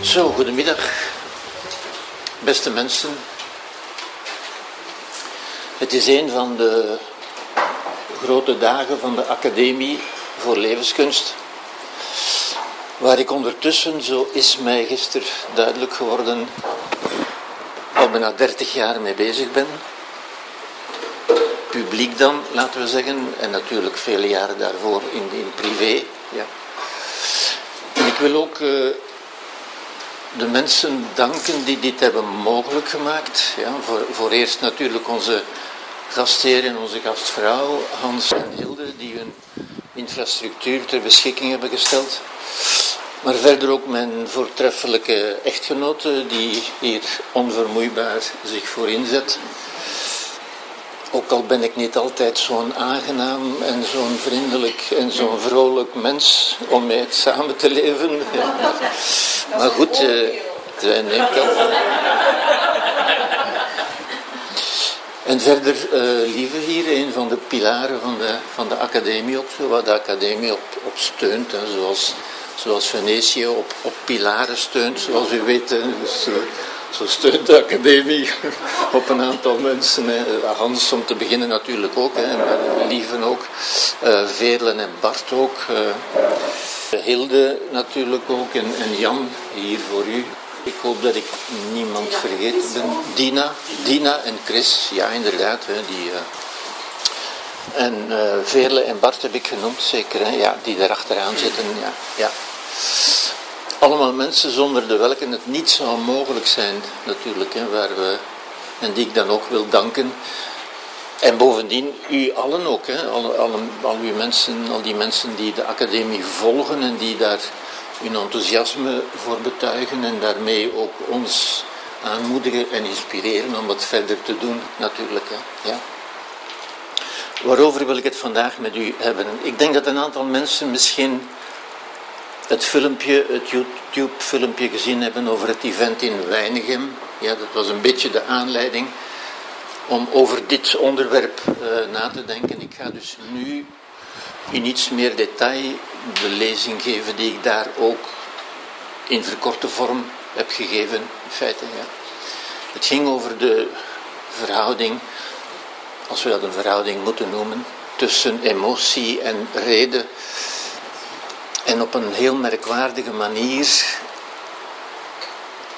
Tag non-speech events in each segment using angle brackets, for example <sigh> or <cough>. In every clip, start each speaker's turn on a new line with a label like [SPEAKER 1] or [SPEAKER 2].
[SPEAKER 1] Zo, goedemiddag, beste mensen. Het is een van de grote dagen van de Academie voor Levenskunst, waar ik ondertussen, zo is mij gisteren duidelijk geworden, al bijna 30 jaar mee bezig ben. Publiek dan, laten we zeggen, en natuurlijk vele jaren daarvoor in, in privé. Ja. En ik wil ook uh, de mensen danken die dit hebben mogelijk gemaakt. Ja, voor, voor eerst natuurlijk onze gastheer en onze gastvrouw, Hans en Hilde, die hun infrastructuur ter beschikking hebben gesteld. Maar verder ook mijn voortreffelijke echtgenote, die hier onvermoeibaar zich voor inzet. Ook al ben ik niet altijd zo'n aangenaam en zo'n vriendelijk en zo'n vrolijk mens om mee samen te leven. Maar goed, uh, zij neemt dat. En verder, uh, Lieve hier, een van de pilaren van de, van de academie ook, waar de academie op, op steunt. Zoals, zoals Venetië op, op pilaren steunt, zoals u weet. Zo steunt de academie <laughs> op een aantal mensen. Hè. Hans om te beginnen natuurlijk ook, hè, en Lieven ook. Uh, en Bart ook. Hilde natuurlijk ook en, en Jan hier voor u. Ik hoop dat ik niemand vergeten ben. Dina, Dina en Chris, ja inderdaad. Hè, die. En uh, en Bart heb ik genoemd, zeker. Hè, ja, die daar achteraan zitten. Ja, ja. Allemaal mensen zonder de welke het niet zou mogelijk zijn, natuurlijk. Hè, waar we, en die ik dan ook wil danken. En bovendien, u allen ook, hè, al, al, al uw mensen, al die mensen die de academie volgen en die daar hun enthousiasme voor betuigen en daarmee ook ons aanmoedigen en inspireren om wat verder te doen, natuurlijk. Hè. Ja. Waarover wil ik het vandaag met u hebben? Ik denk dat een aantal mensen misschien het filmpje, het YouTube-filmpje gezien hebben over het event in Weinigem. Ja, dat was een beetje de aanleiding om over dit onderwerp uh, na te denken. Ik ga dus nu in iets meer detail de lezing geven die ik daar ook in verkorte vorm heb gegeven, in feite. Ja. Het ging over de verhouding, als we dat een verhouding moeten noemen, tussen emotie en reden. En op een heel merkwaardige manier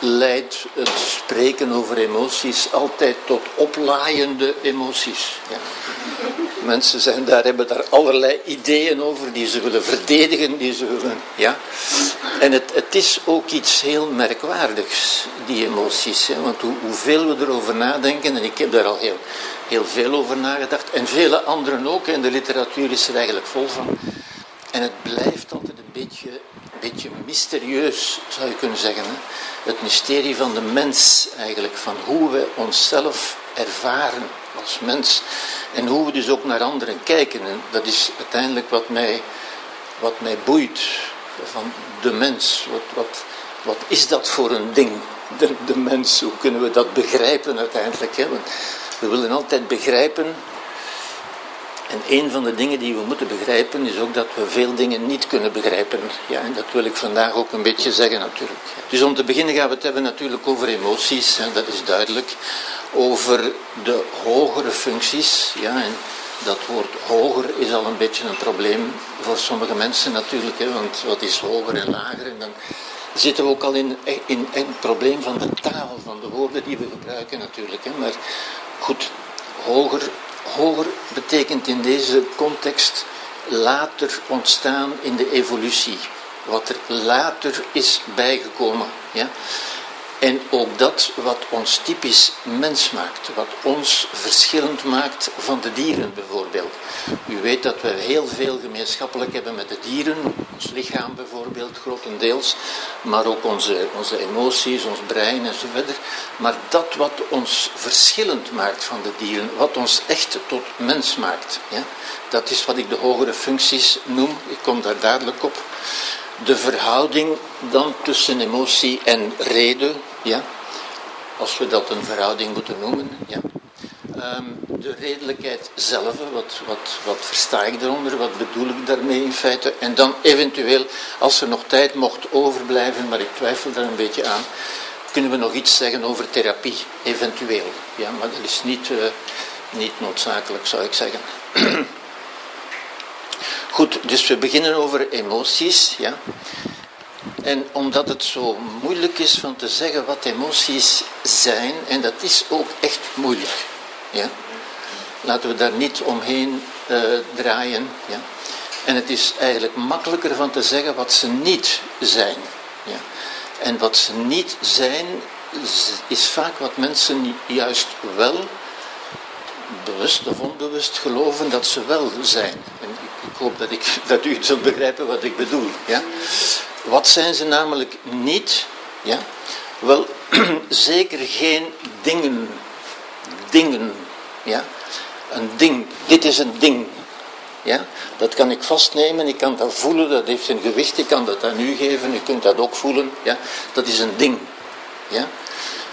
[SPEAKER 1] leidt het spreken over emoties altijd tot oplaaiende emoties. Ja. Mensen zijn daar, hebben daar allerlei ideeën over die ze willen verdedigen, die ze willen. Ja. En het, het is ook iets heel merkwaardigs, die emoties. Want hoe, hoeveel we erover nadenken, en ik heb daar al heel, heel veel over nagedacht, en vele anderen ook, en de literatuur is er eigenlijk vol van. En het blijft altijd een beetje, beetje mysterieus, zou je kunnen zeggen. Hè? Het mysterie van de mens eigenlijk, van hoe we onszelf ervaren als mens. En hoe we dus ook naar anderen kijken. En dat is uiteindelijk wat mij, wat mij boeit van de mens. Wat, wat, wat is dat voor een ding, de, de mens? Hoe kunnen we dat begrijpen uiteindelijk? Hè? We willen altijd begrijpen en een van de dingen die we moeten begrijpen is ook dat we veel dingen niet kunnen begrijpen. Ja, en dat wil ik vandaag ook een beetje zeggen natuurlijk. Dus om te beginnen gaan we het hebben natuurlijk over emoties, hè, dat is duidelijk. Over de hogere functies. Ja, en dat woord hoger is al een beetje een probleem voor sommige mensen natuurlijk. Hè, want wat is hoger en lager? En dan zitten we ook al in, in, in het probleem van de taal, van de woorden die we gebruiken natuurlijk. Hè. Maar goed, hoger Hoger betekent in deze context later ontstaan in de evolutie. Wat er later is bijgekomen. Ja? En ook dat wat ons typisch mens maakt, wat ons verschillend maakt van de dieren bijvoorbeeld. U weet dat we heel veel gemeenschappelijk hebben met de dieren, ons lichaam bijvoorbeeld grotendeels, maar ook onze, onze emoties, ons brein enzovoort. Maar dat wat ons verschillend maakt van de dieren, wat ons echt tot mens maakt, ja, dat is wat ik de hogere functies noem. Ik kom daar dadelijk op de verhouding dan tussen emotie en reden, ja, als we dat een verhouding moeten noemen, ja. Ehm, de redelijkheid zelf, wat, wat, wat versta ik daaronder, wat bedoel ik daarmee in feite. En dan eventueel, als er nog tijd mocht overblijven, maar ik twijfel daar een beetje aan, kunnen we nog iets zeggen over therapie, eventueel. Ja, maar dat is niet, uh, niet noodzakelijk, zou ik zeggen. <clears throat> Goed, dus we beginnen over emoties. Ja. En omdat het zo moeilijk is van te zeggen wat emoties zijn, en dat is ook echt moeilijk. Ja. Laten we daar niet omheen uh, draaien. Ja. En het is eigenlijk makkelijker van te zeggen wat ze niet zijn. Ja. En wat ze niet zijn, is vaak wat mensen juist wel, bewust of onbewust, geloven dat ze wel zijn. Ik, hoop dat, ik, <laughs> dat u zult begrijpen wat ik bedoel. Ja? Wat zijn ze namelijk niet? Ja? Wel, <clears throat> zeker geen dingen. Dingen. Ja? Een ding. Dit is een ding. Ja? Dat kan ik vastnemen, ik kan dat voelen, dat heeft een gewicht, ik kan dat aan u geven, u kunt dat ook voelen. Ja? Dat is een ding. Ja?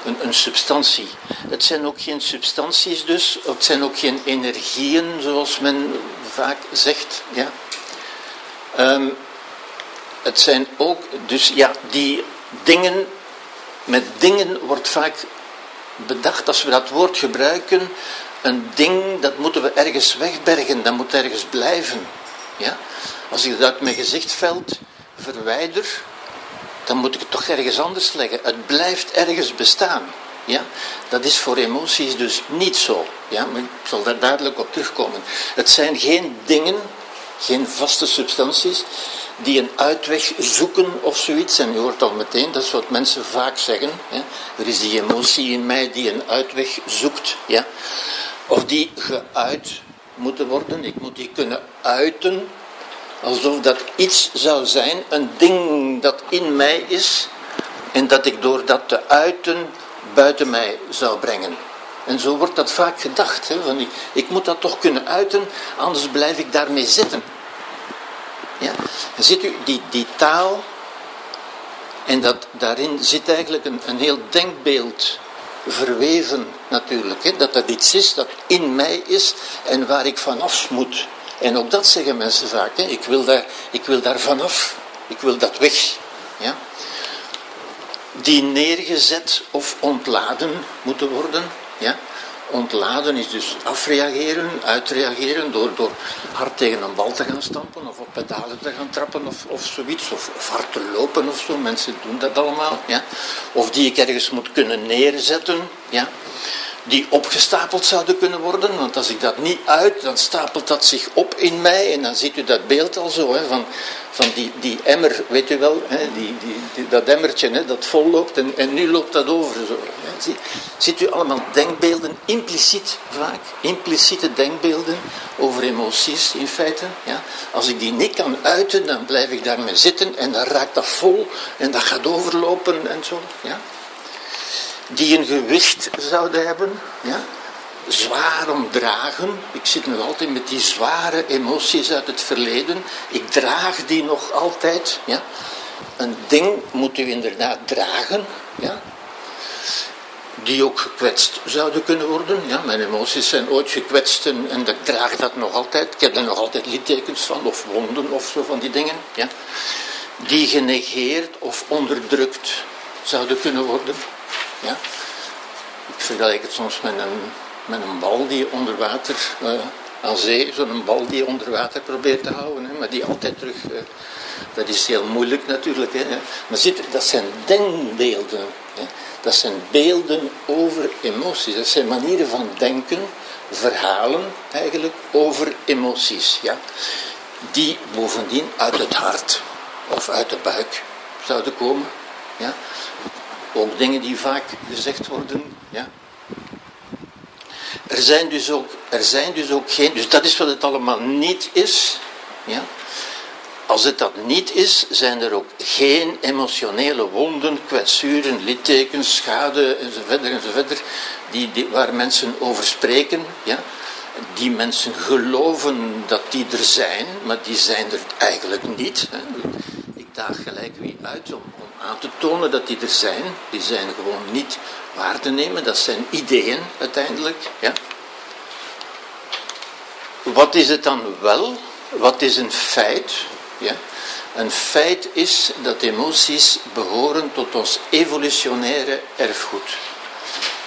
[SPEAKER 1] Een, een substantie. Het zijn ook geen substanties dus, het zijn ook geen energieën zoals men vaak zegt. Ja? Ehm, het zijn ook, dus ja, die dingen, met dingen wordt vaak bedacht, als we dat woord gebruiken, een ding, dat moeten we ergens wegbergen, dat moet ergens blijven. Ja? Als ik dat uit mijn gezichtveld verwijder, dan moet ik het toch ergens anders leggen. Het blijft ergens bestaan. Ja? Dat is voor emoties dus niet zo. Ja? Maar ik zal daar dadelijk op terugkomen. Het zijn geen dingen, geen vaste substanties, die een uitweg zoeken of zoiets. En je hoort al meteen, dat is wat mensen vaak zeggen. Er is die emotie in mij die een uitweg zoekt. Ja? Of die geuit moeten worden. Ik moet die kunnen uiten. Alsof dat iets zou zijn, een ding dat in mij is. En dat ik door dat te uiten buiten mij zou brengen. En zo wordt dat vaak gedacht. Hè, van ik, moet dat toch kunnen uiten, anders blijf ik daarmee zitten. Ja? En ziet u, die, die taal, en dat, daarin zit eigenlijk een, een heel denkbeeld verweven natuurlijk. Hè? Dat dat iets is dat in mij is en waar ik vanaf moet. En ook dat zeggen mensen vaak. Hè? Ik, wil daar, ik wil daar vanaf. Ik wil dat weg. Ja? Die neergezet of ontladen moeten worden. Ja? Ontladen is dus afreageren, uitreageren door, door hard tegen een bal te gaan stampen of op pedalen te gaan trappen of, of zoiets. Of, hard te lopen of zo. Mensen doen dat allemaal. Ja? Of die ik ergens moet kunnen neerzetten. Ja? Die opgestapeld zouden kunnen worden. Want als ik dat niet uit, dan stapelt dat zich op in mij. En dan ziet u dat beeld al zo, hè, van, van die, die emmer, weet u wel, hè, die, die, dat emmertje hè, dat vol loopt en, en nu loopt dat over. Zo, hè. Ziet, ziet u allemaal denkbeelden, impliciet vaak, impliciete denkbeelden over emoties in feite. Ja. Als ik die niet kan uiten, dan blijf ik daarmee zitten en dan raakt dat vol en dat gaat overlopen en zo. Ja die een gewicht zouden hebben, ja? zwaar omdragen. Ik zit nog altijd met die zware emoties uit het verleden. Ik draag die nog altijd. Ja? Een ding moet u inderdaad dragen, ja? die ook gekwetst zouden kunnen worden. Ja? Mijn emoties zijn ooit gekwetst en, en ik draag dat nog altijd. Ik heb er nog altijd littekens van, of wonden of zo van die dingen. Ja? Die genegeerd of onderdrukt zouden kunnen worden. Ja? Ik vergelijk het soms met een, met een bal die onder water, uh, aan zee, zo'n bal die onder water probeert te houden, hè, maar die altijd terug. Uh, dat is heel moeilijk natuurlijk. Hè. Maar zit, dat zijn denkbeelden. Hè. Dat zijn beelden over emoties. Dat zijn manieren van denken, verhalen eigenlijk over emoties. Ja. Die bovendien uit het hart of uit de buik zouden komen. Ja. Ook dingen die vaak gezegd worden. Ja. Er, zijn dus ook, er zijn dus ook geen. Dus dat is wat het allemaal niet is. Ja. Als het dat niet is, zijn er ook geen emotionele wonden, kwetsuren, littekens, schade enzovoort, enzovoort die, die, waar mensen over spreken. Ja? Die mensen geloven dat die er zijn, maar die zijn er eigenlijk niet. Hè? Daag gelijk wie uit om, aan te tonen dat die er zijn. Die zijn gewoon niet waar te nemen. Dat zijn ideeën uiteindelijk. Ja? wat is het dan wel? Wat is een feit? Ja? Een feit is dat emoties behoren tot ons evolutionaire erfgoed.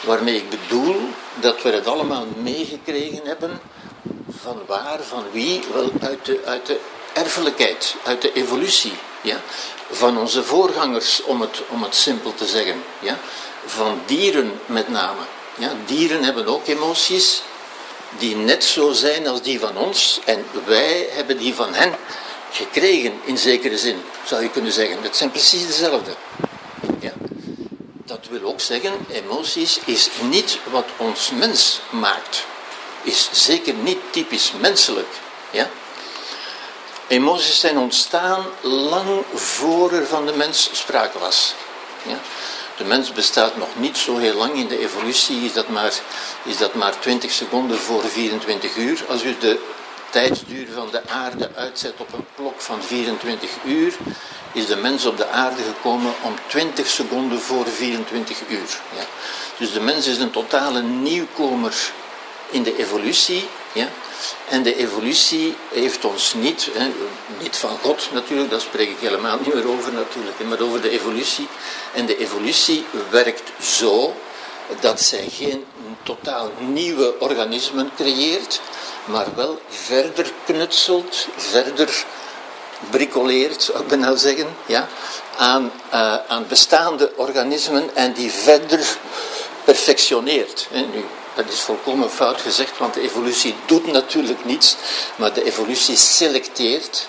[SPEAKER 1] Waarmee ik bedoel dat we het allemaal meegekregen hebben. Van waar, van wie? Wel uit de, uit de erfelijkheid, uit de evolutie. Ja? Van onze voorgangers, om het, om het simpel te zeggen. Ja? Van dieren met name. Ja? Dieren hebben ook emoties die net zo zijn als die van ons. En wij hebben die van hen gekregen, in zekere zin, zou je kunnen zeggen. Het zijn precies dezelfde. Ja? Dat wil ook zeggen, emoties is niet wat ons mens maakt. Is zeker niet typisch menselijk. Ja? Emoties zijn ontstaan lang voor er van de mens sprake was. Ja? De mens bestaat nog niet zo heel lang. In de evolutie is dat maar, is dat maar 20 seconden voor 24 uur. Als u de tijdsduur van de aarde uitzet op een klok van 24 uur, is de mens op de aarde gekomen om 20 seconden voor 24 uur. Ja. Dus de mens is een totale nieuwkomer in de evolutie. Ja. En de evolutie heeft ons niet, hè, niet van God natuurlijk, daar spreek ik helemaal niet meer over natuurlijk, maar over de evolutie. En de evolutie werkt zo dat zij geen totaal nieuwe organismen creëert, maar wel verder knutselt, verder bricoleert, zou ik bijna zeggen, ja, aan, uh, aan bestaande organismen en die verder perfectioneert. Hè. Nu, dat is volkomen fout gezegd, want de evolutie doet natuurlijk niets, maar de evolutie selecteert.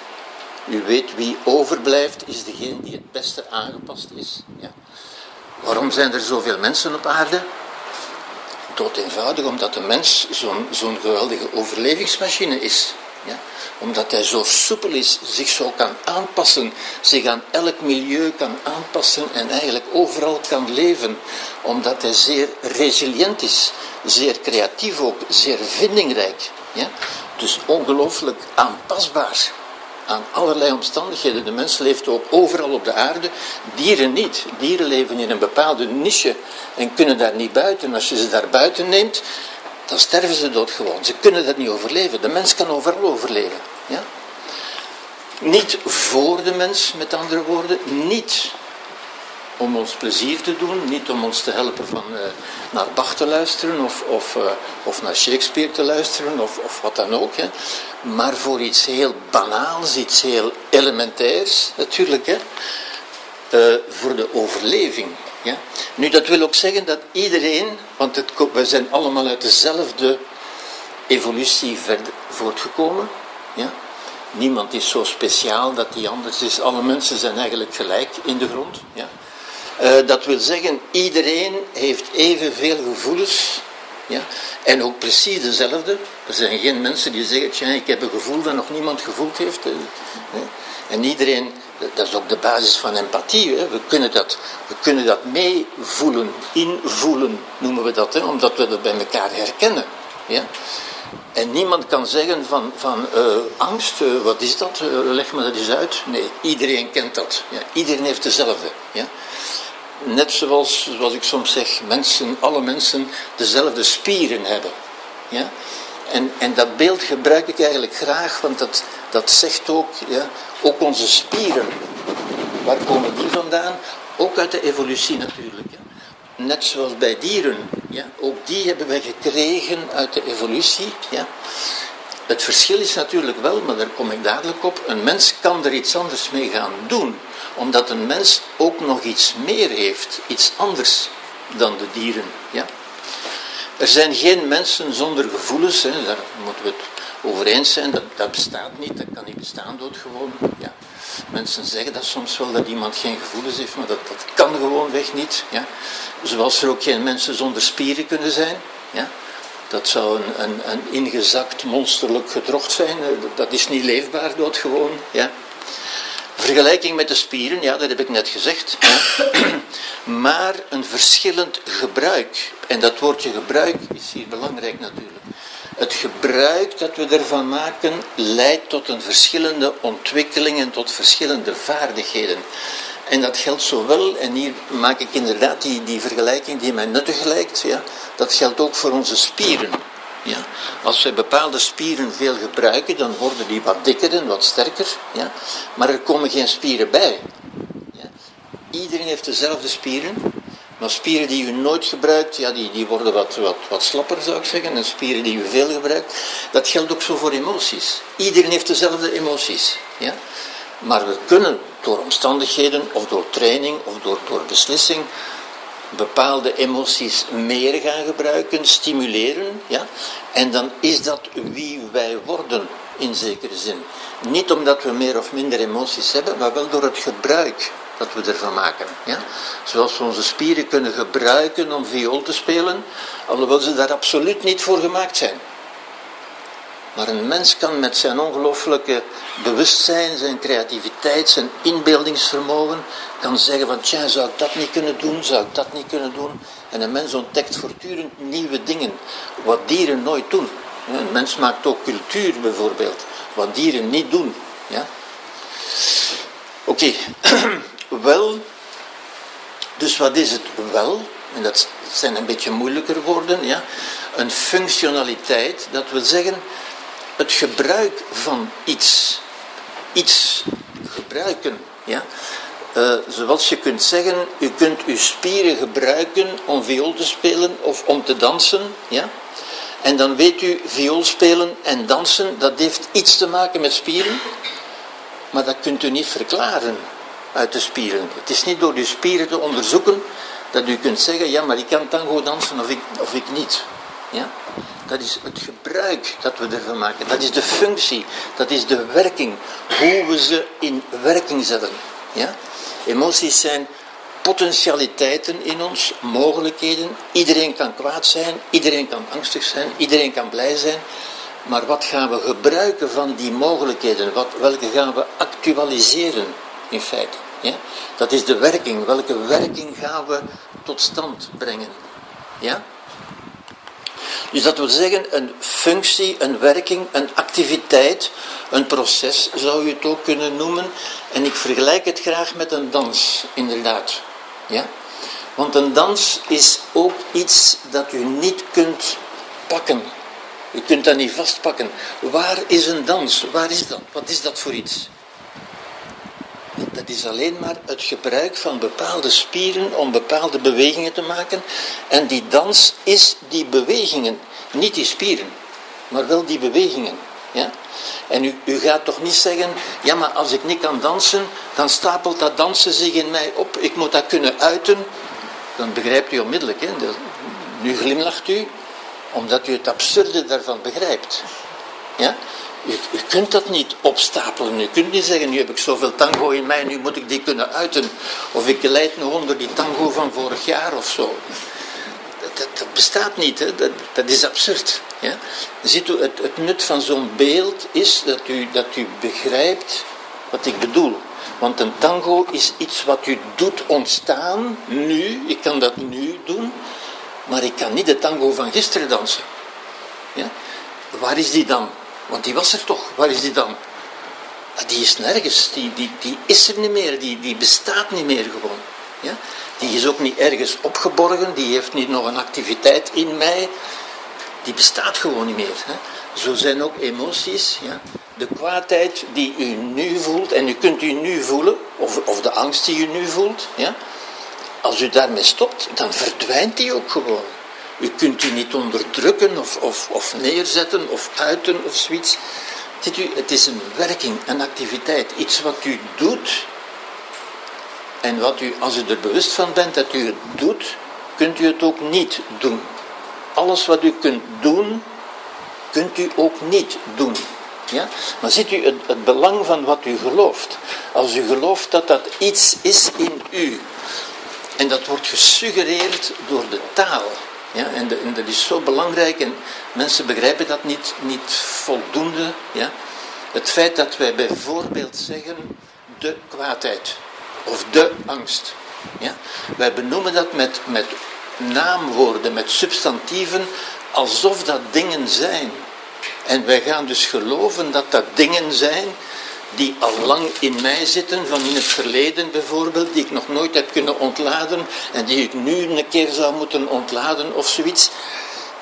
[SPEAKER 1] U weet wie overblijft, is degene die het beste aangepast is. Ja. Waarom zijn er zoveel mensen op aarde? Dood eenvoudig omdat de mens zo'n zo'n geweldige overlevingsmachine is. Ja? Omdat hij zo soepel is, zich zo kan aanpassen, zich aan elk milieu kan aanpassen en eigenlijk overal kan leven. Omdat hij zeer resilient is, zeer creatief ook, zeer vindingrijk. Ja? Dus ongelooflijk aanpasbaar aan allerlei omstandigheden. De mens leeft ook overal op de aarde, dieren niet. Dieren leven in een bepaalde niche en kunnen daar niet buiten. Als je ze daar buiten neemt, dan sterven ze dood gewoon. Ze kunnen dat niet overleven. De mens kan overal overleven. Ja? Niet voor de mens, met andere woorden, niet om ons plezier te doen, niet om ons te helpen van uh, naar Bach te luisteren of, of, uh, of naar Shakespeare te luisteren of, of wat dan ook. Hè. Maar voor iets heel banaals, iets heel elementairs natuurlijk. Hè. Uh, voor de overleving. Ja. Nu, dat wil ook zeggen dat iedereen, want het, we zijn allemaal uit dezelfde evolutie voortgekomen. Ja. Niemand is zo speciaal dat hij anders is. Alle mensen zijn eigenlijk gelijk in de grond. Ja. Uh, dat wil zeggen, iedereen heeft evenveel gevoelens. Ja? En ook precies dezelfde. Er zijn geen mensen die zeggen, ik heb een gevoel dat nog niemand gevoeld heeft. En iedereen, dat is ook de basis van empathie. Hè? We, kunnen dat, we kunnen dat meevoelen, invoelen noemen we dat, hè? omdat we dat bij elkaar herkennen. Ja? En niemand kan zeggen van, van uh, angst, uh, wat is dat? Uh, leg me dat eens uit. Nee, iedereen kent dat. Ja? Iedereen heeft dezelfde. Ja? net zoals, zoals ik soms zeg, mensen, alle mensen dezelfde spieren hebben. Ja? En, en dat beeld gebruik ik eigenlijk graag, want dat, dat zegt ook, ja, ook onze spieren. Waar komen die vandaan? Ook uit de evolutie natuurlijk. Net zoals bij dieren. Ja. Ook die hebben wij gekregen uit de evolutie. Ja. Het verschil is natuurlijk wel, maar daar kom ik dadelijk op, een mens kan er iets anders mee gaan doen omdat een mens ook nog iets meer heeft, iets anders dan de dieren. Ja? Er zijn geen mensen zonder gevoelens, hè, daar moeten we het over eens zijn, dat, dat bestaat niet, dat kan niet bestaan doodgewoon. Ja. Mensen zeggen dat soms wel, dat iemand geen gevoelens heeft, maar dat, dat kan gewoonweg niet. Ja. Zoals er ook geen mensen zonder spieren kunnen zijn. Ja. Dat zou een, een, een ingezakt, monsterlijk gedrocht zijn, dat is niet leefbaar doodgewoon. Ja. Vergelijking met de spieren, ja, dat heb ik net gezegd. <clears throat> maar een verschillend gebruik. En dat woordje gebruik is hier belangrijk natuurlijk. Het gebruik dat we ervan maken leidt tot een verschillende ontwikkeling en tot verschillende vaardigheden. En dat geldt zowel, en hier maak ik inderdaad die, die vergelijking die mij nuttig lijkt, ja, dat geldt ook voor onze spieren. Ja. Als we bepaalde spieren veel gebruiken, dan worden die wat dikker en wat sterker. Ja? Maar er komen geen spieren bij. Ja? Iedereen heeft dezelfde spieren. Spieren die u nooit gebruikt, ja, die, die worden wat, wat, wat slapper zou ik zeggen. En spieren die u veel gebruikt, dat geldt ook zo voor emoties. Iedereen heeft dezelfde emoties. Ja? Maar we kunnen door omstandigheden of door training of door, door beslissing bepaalde emoties meer gaan gebruiken, stimuleren. Ja? En dan is dat wie wij worden in zekere zin. Niet omdat we meer of minder emoties hebben, maar wel door het gebruik dat we ervan maken. Ja? Zoals we onze spieren kunnen gebruiken om viool te spelen, alhoewel ze daar absoluut niet voor gemaakt zijn. Maar een mens kan met zijn ongelooflijke bewustzijn, zijn creativiteit, zijn inbeeldingsvermogen, kan zeggen van tja, zou ik dat niet kunnen doen, zou ik dat niet kunnen doen. En een mens ontdekt voortdurend nieuwe dingen, wat dieren nooit doen. Een mens maakt ook cultuur bijvoorbeeld, wat dieren niet doen. Ja? Oké, <clears throat> wel, dus wat is het wel? En dat zijn een beetje moeilijker woorden. Ja? Een functionaliteit, dat wil zeggen het gebruik van iets. Iets gebruiken. Ja? Uh, zoals je kunt zeggen, u kunt uw spieren gebruiken om viool te spelen of om te dansen. Ja? En dan weet u, viool spelen en dansen, dat heeft iets te maken met spieren. Maar dat kunt u niet verklaren uit de spieren. Het is niet door uw spieren te onderzoeken dat u kunt zeggen, ja, maar ik kan tango dansen of ik, of ik niet. Ja? Dat is het gebruik dat we ervan maken. Dat is de functie. Dat is de werking. Hoe we ze in werking zetten. Ja? Emoties zijn potentialiteiten in ons, mogelijkheden. Iedereen kan kwaad zijn, iedereen kan angstig zijn, iedereen kan blij zijn. Maar wat gaan we gebruiken van die mogelijkheden? Wat, welke gaan we actualiseren in feite? Ja? Dat is de werking. Welke werking gaan we tot stand brengen? Ja? Dus dat wil zeggen een functie, een werking, een activiteit, een proces zou je het ook kunnen noemen. En ik vergelijk het graag met een dans, inderdaad. Ja? Want een dans is ook iets dat u niet kunt pakken. U kunt dat niet vastpakken. Waar is een dans? Waar is dat? Wat is dat voor iets? Dat is alleen maar het gebruik van bepaalde spieren om bepaalde bewegingen te maken. En die dans is die bewegingen, niet die spieren, maar wel die bewegingen. Ja? En u, u gaat toch niet zeggen, ja maar als ik niet kan dansen, dan stapelt dat dansen zich in mij op, ik moet dat kunnen uiten. Dan begrijpt u onmiddellijk, hè? nu glimlacht u, omdat u het absurde daarvan begrijpt. Ja? U, kunt dat niet opstapelen. U kunt niet zeggen, nu heb ik zoveel tango in mij, nu moet ik die kunnen uiten. Of ik leid nog onder die tango van vorig jaar of zo. Dat, dat, bestaat niet, hè? Dat, dat is absurd. Ja? Ziet u, het, het nut van zo'n beeld is dat u, dat u begrijpt wat ik bedoel. Want een tango is iets wat u doet ontstaan, nu, ik kan dat nu doen, maar ik kan niet de tango van gisteren dansen. Ja? Waar is die dan? Want die was er toch. Waar is die dan? Ah, die is nergens. Die, die, die is er niet meer. Die, die bestaat niet meer gewoon. Ja? Die is ook niet ergens opgeborgen. Die heeft niet nog een activiteit in mij. Die bestaat gewoon niet meer. Hè? Zo zijn ook emoties. Ja? De kwaadheid die u nu voelt, en u kunt u nu voelen, of, of de angst die u nu voelt, ja? als u daarmee stopt, dan verdwijnt die ook gewoon. U kunt die niet onderdrukken of, of, of neerzetten of uiten of zoiets. Ziet u, het is een werking, een activiteit, iets wat u doet. En wat u, als u er bewust van bent dat u het doet, kunt u het ook niet doen. Alles wat u kunt doen, kunt u ook niet doen. Ja? Maar ziet u het, belang van wat u gelooft? Als u gelooft dat dat iets is in u, en dat wordt gesuggereerd door de taal. Ja, en, en, dat is zo belangrijk en mensen begrijpen dat niet, niet voldoende. Ja. Het feit dat wij bijvoorbeeld zeggen de kwaadheid of de angst. Ja. Wij benoemen dat met, met naamwoorden, met substantieven, alsof dat dingen zijn. En wij gaan dus geloven dat dat dingen zijn die al lang in mij zitten, van in het verleden bijvoorbeeld, die ik nog nooit heb kunnen ontladen en die ik nu een keer zou moeten ontladen of zoiets.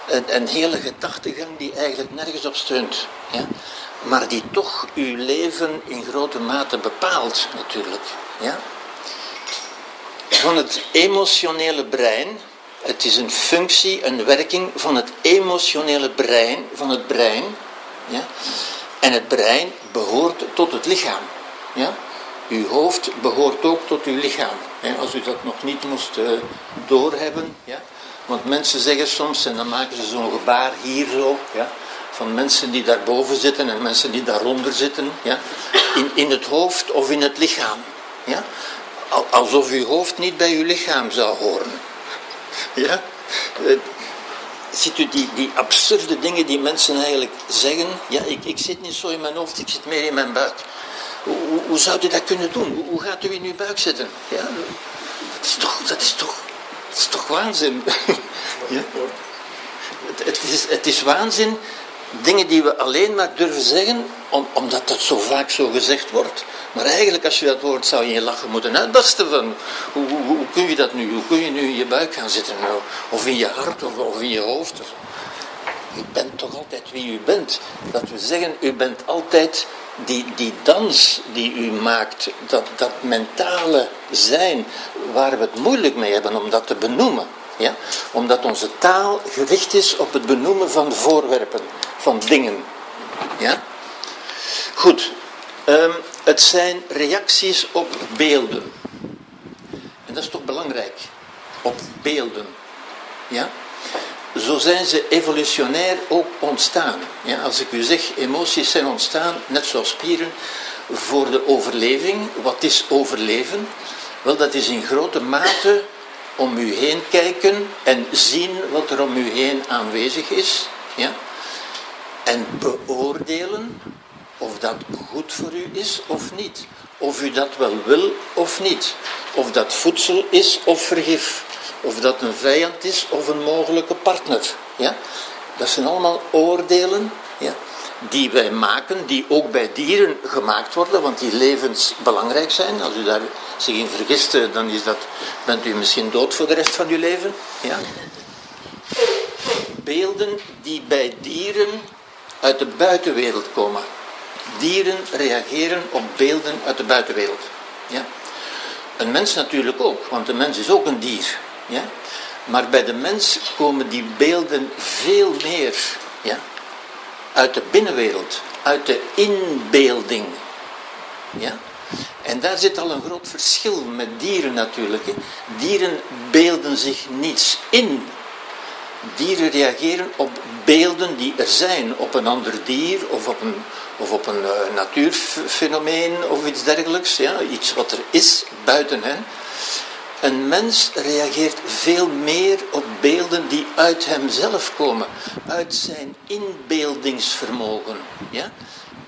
[SPEAKER 1] een, een hele gedachtegang die eigenlijk nergens op steunt. Ja? Maar die toch uw leven in grote mate bepaalt, natuurlijk. Ja? Van het emotionele brein, het is een functie, een werking van het emotionele brein, van het brein. Ja? En het brein behoort tot het lichaam. Ja? Uw hoofd behoort ook tot uw lichaam. Als u dat nog niet moest uh, doorhebben. Ja? Want mensen zeggen soms, en dan maken ze zo'n gebaar hier zo, ja? van mensen die daarboven zitten en mensen die daaronder zitten. Ja? In, in het hoofd of in het lichaam. Ja? Alsof uw hoofd niet bij uw lichaam zou horen. Ja? Eh, ziet u die, die absurde dingen die mensen eigenlijk zeggen? Ja, ik, ik zit niet zo in mijn hoofd, ik zit meer in mijn buik. Hoe, hoe, zou u dat kunnen doen? Hoe, hoe, gaat u in uw buik zitten? Ja, dat is toch, dat is toch, dat is toch waanzin? <laughs> ja? het, het, is, het is waanzin, dingen die we alleen maar durven zeggen, om, omdat dat zo vaak zo gezegd wordt. Maar eigenlijk, als je dat hoort, zou je lachen moeten uitbarsten van hoe, hoe, hoe, kun je dat nu? Hoe kun je nu in je buik gaan zitten? Of in je hart of, of in je hoofd? U bent toch altijd wie u bent. Dat we zeggen, u bent altijd die, die dans die u maakt, dat, dat mentale zijn, waar we het moeilijk mee hebben om dat te benoemen. Ja? Omdat onze taal gericht is op het benoemen van voorwerpen, van dingen. Ja? Goed, um, het zijn reacties op beelden. En dat is toch belangrijk, op beelden. Ja? Zo zijn ze evolutionair ook ontstaan. Ja, als ik u zeg, emoties zijn ontstaan, net zoals spieren, voor de overleving. Wat is overleven? Wel, dat is in grote mate om u heen kijken en zien wat er om u heen aanwezig is. Ja? En beoordelen of dat goed voor u is of niet. Of u dat wel wil of niet. Of dat voedsel is of vergif. Of dat een vijand is of een mogelijke partner. Ja? Dat zijn allemaal oordelen ja, die wij maken, die ook bij dieren gemaakt worden, want die levens belangrijk zijn. Als u daar zich in vergist, eh, dan is dat, bent u misschien dood voor de rest van uw leven. Ja? Beelden die bij dieren uit de buitenwereld komen. Dieren reageren op beelden uit de buitenwereld. Ja? Een mens natuurlijk ook, want een mens is ook een dier. Ja? Maar bij de mens komen die beelden veel meer ja? Uit de binnenwereld, uit de inbeelding. Ja? En daar zit al een groot verschil met dieren natuurlijk. Dieren beelden zich niets in. Dieren reageren op beelden die er zijn, op een ander dier of op een, of op een uh, natuurfenomeen of iets dergelijks. Ja, iets wat er is buiten hen. Een mens reageert veel meer op beelden die uit hemzelf komen, uit zijn inbeeldingsvermogen. Ja?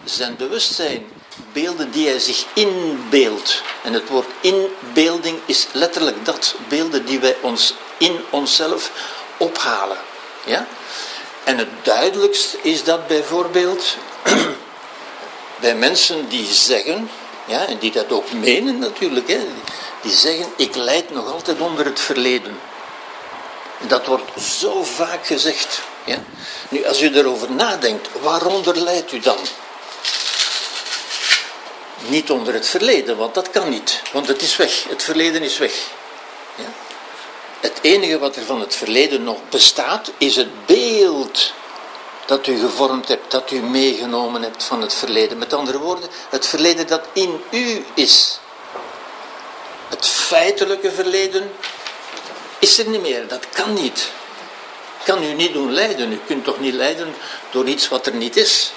[SPEAKER 1] Zijn bewustzijn, beelden die hij zich inbeeldt. En het woord inbeelding is letterlijk dat, beelden die wij ons in onszelf ophalen. Ja? En het duidelijkst is dat bijvoorbeeld <clears throat> bij mensen die zeggen, ja, en die dat ook menen natuurlijk, hè, die zeggen, ik leid nog altijd onder het verleden. Dat wordt zo vaak gezegd. Ja? Nu, als u erover nadenkt, waaronder leidt u dan? Niet onder het verleden, want dat kan niet. Want het is weg. Het verleden is weg. Ja? Het enige wat er van het verleden nog bestaat, is het beeld dat u gevormd hebt, dat u meegenomen hebt van het verleden. Met andere woorden, het verleden dat in u is. Het feitelijke verleden is er niet meer. Dat kan niet. Kan u niet doen lijden. U kunt toch niet lijden door iets wat er niet is.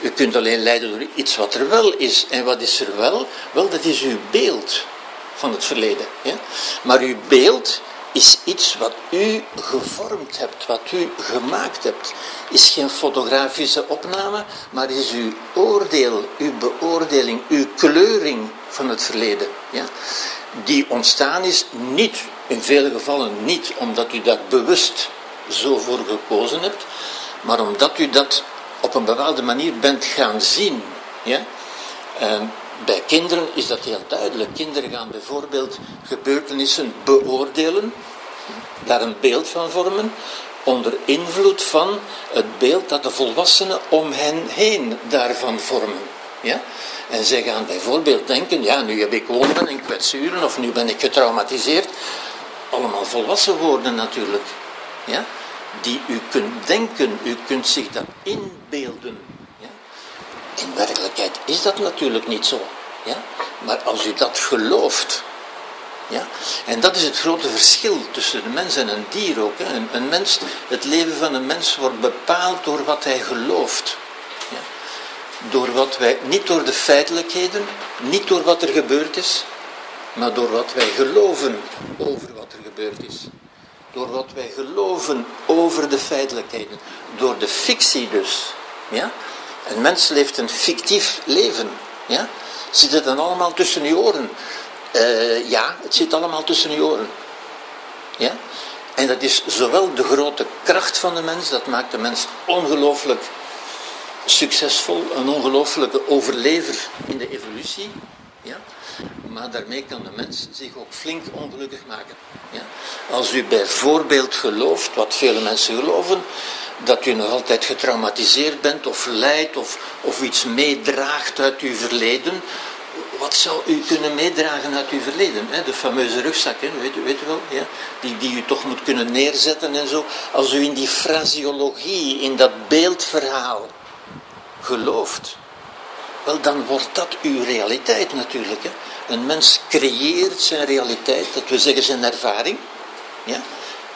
[SPEAKER 1] U kunt alleen lijden door iets wat er wel is. En wat is er wel? Wel, dat is uw beeld van het verleden. Maar uw beeld is iets wat u gevormd hebt, wat u gemaakt hebt. Is geen fotografische opname, maar is uw oordeel, uw beoordeling, uw kleuring van het verleden. Ja? Die ontstaan is niet, in vele gevallen niet omdat u daar bewust zo voor gekozen hebt, maar omdat u dat op een bepaalde manier bent gaan zien. Ja? Ehm, bij kinderen is dat heel duidelijk. Kinderen gaan bijvoorbeeld gebeurtenissen beoordelen, daar een beeld van vormen, onder invloed van het beeld dat de volwassenen om hen heen daarvan vormen. Ja? En zij gaan bijvoorbeeld denken, ja, nu heb ik wonden en kwetsuren of nu ben ik getraumatiseerd. Allemaal volwassen woorden natuurlijk. Ja? Die u kunt denken, u kunt zich dat inbeelden. Ja? In werkelijkheid is dat natuurlijk niet zo. Ja? Maar als u dat gelooft, ja? En dat is het grote verschil tussen een mens en een dier ook. Hè. Een, een, mens, het leven van een mens wordt bepaald door wat hij gelooft. Door wat wij, niet door de feitelijkheden, niet door wat er gebeurd is, maar door wat wij geloven over wat er gebeurd is. Door wat wij geloven over de feitelijkheden. Door de fictie dus. Ja? Een mens leeft een fictief leven. Ja? Zit het dan allemaal tussen je oren? Uh, ja, het zit allemaal tussen je oren. Ja? En dat is zowel de grote kracht van de mens, dat maakt de mens ongelooflijk succesvol, een ongelooflijke overlever in de evolutie. Ja? Maar daarmee kan de mens zich ook flink ongelukkig maken. Ja? Als u bijvoorbeeld gelooft, wat vele mensen geloven, dat u nog altijd getraumatiseerd bent of lijdt of, of iets meedraagt uit uw verleden, wat zou u kunnen meedragen uit uw verleden? Hè? De fameuze rugzak, hè? Weet, weet u wel? Ja? Die, die u toch moet kunnen neerzetten en zo. Als u in die fraseologie, in dat beeldverhaal gelooft, wel dan wordt dat uw realiteit natuurlijk. Hè? Een mens creëert zijn realiteit, dat wil zeggen zijn ervaring. Ja?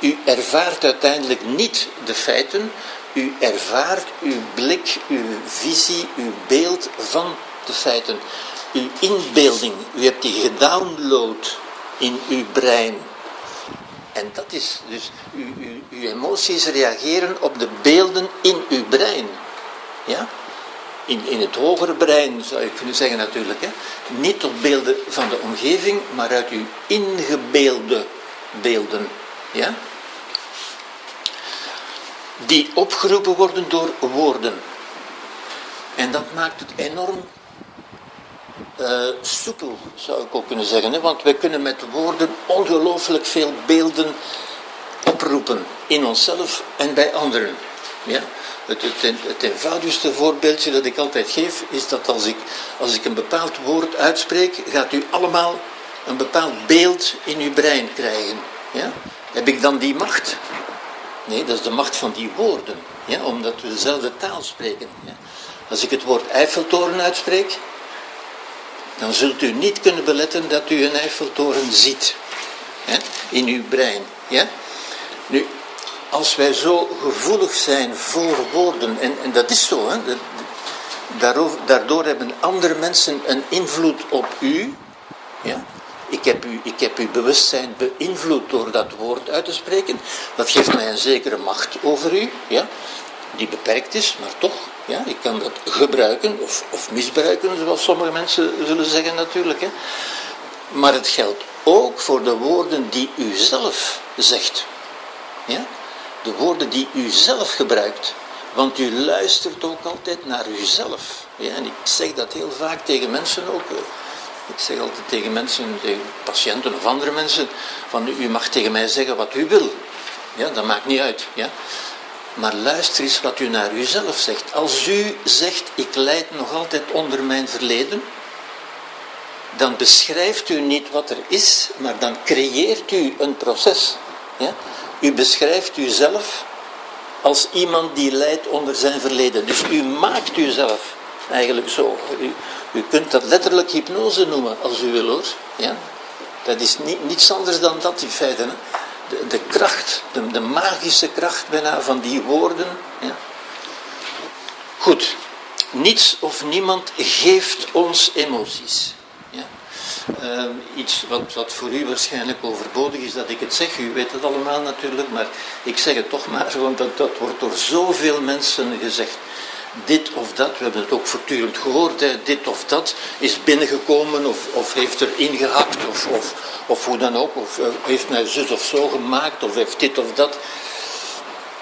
[SPEAKER 1] U ervaart uiteindelijk niet de feiten, u ervaart uw blik, uw visie, uw beeld van de feiten uw inbeelding, u hebt die gedownload in uw brein. En dat is dus, uw, uw emoties reageren op de beelden in uw brein. Ja? In, in het hogere brein zou je kunnen zeggen natuurlijk. Hè? Niet op beelden van de omgeving, maar uit uw ingebeelde beelden. Ja? Die opgeroepen worden door woorden. En dat maakt het enorm uh, soepel, zou ik ook kunnen zeggen. Hè? Want wij kunnen met woorden ongelooflijk veel beelden oproepen in onszelf en bij anderen. Ja? Het, eenvoudigste voorbeeldje dat ik altijd geef is dat als ik, als ik een bepaald woord uitspreek, gaat u allemaal een bepaald beeld in uw brein krijgen. Ja? Heb ik dan die macht? Nee, dat is de macht van die woorden, ja? omdat we dezelfde taal spreken. Ja? Als ik het woord Eiffeltoren uitspreek, dan zult u niet kunnen beletten dat u een Eiffeltoren ziet. In uw brein. Ja? Nu, als wij zo gevoelig zijn voor woorden, en, dat is zo, hè, daardoor hebben andere mensen een invloed op u. Ja? Ik, heb u, ik heb uw bewustzijn beïnvloed door dat woord uit te spreken. Dat geeft mij een zekere macht over u. Ja? die beperkt is, maar toch, ja, ik kan dat gebruiken of, of misbruiken, zoals sommige mensen zullen zeggen natuurlijk. Hè. Maar het geldt ook voor de woorden die u zelf zegt. Ja? De woorden die u zelf gebruikt. Want u luistert ook altijd naar uzelf. Ja, en ik zeg dat heel vaak tegen mensen ook. Ik zeg altijd tegen mensen, tegen patiënten of andere mensen, van u mag tegen mij zeggen wat u wil. Ja, dat maakt niet uit. Ja. Maar luister eens wat u naar uzelf zegt. Als u zegt, ik leid nog altijd onder mijn verleden, dan beschrijft u niet wat er is, maar dan creëert u een proces. Ja? U beschrijft uzelf als iemand die lijdt onder zijn verleden. Dus u maakt uzelf eigenlijk zo. U, u kunt dat letterlijk hypnose noemen, als u wil hoor. Ja? Dat is niets anders dan dat in feite. De, kracht, de, de, magische kracht bijna van die woorden. Ja. Goed, niets of niemand geeft ons emoties. Uh, iets wat, wat voor u waarschijnlijk overbodig is dat ik het zeg, u weet het allemaal natuurlijk, maar ik zeg het toch maar, <laughs> want dat, wordt door zoveel mensen gezegd dit of dat, we hebben het ook voortdurend gehoord, dit of dat is binnengekomen of, of heeft er ingehakt of, of, of hoe dan ook, of uh, heeft mij zus of zo gemaakt of heeft dit of dat.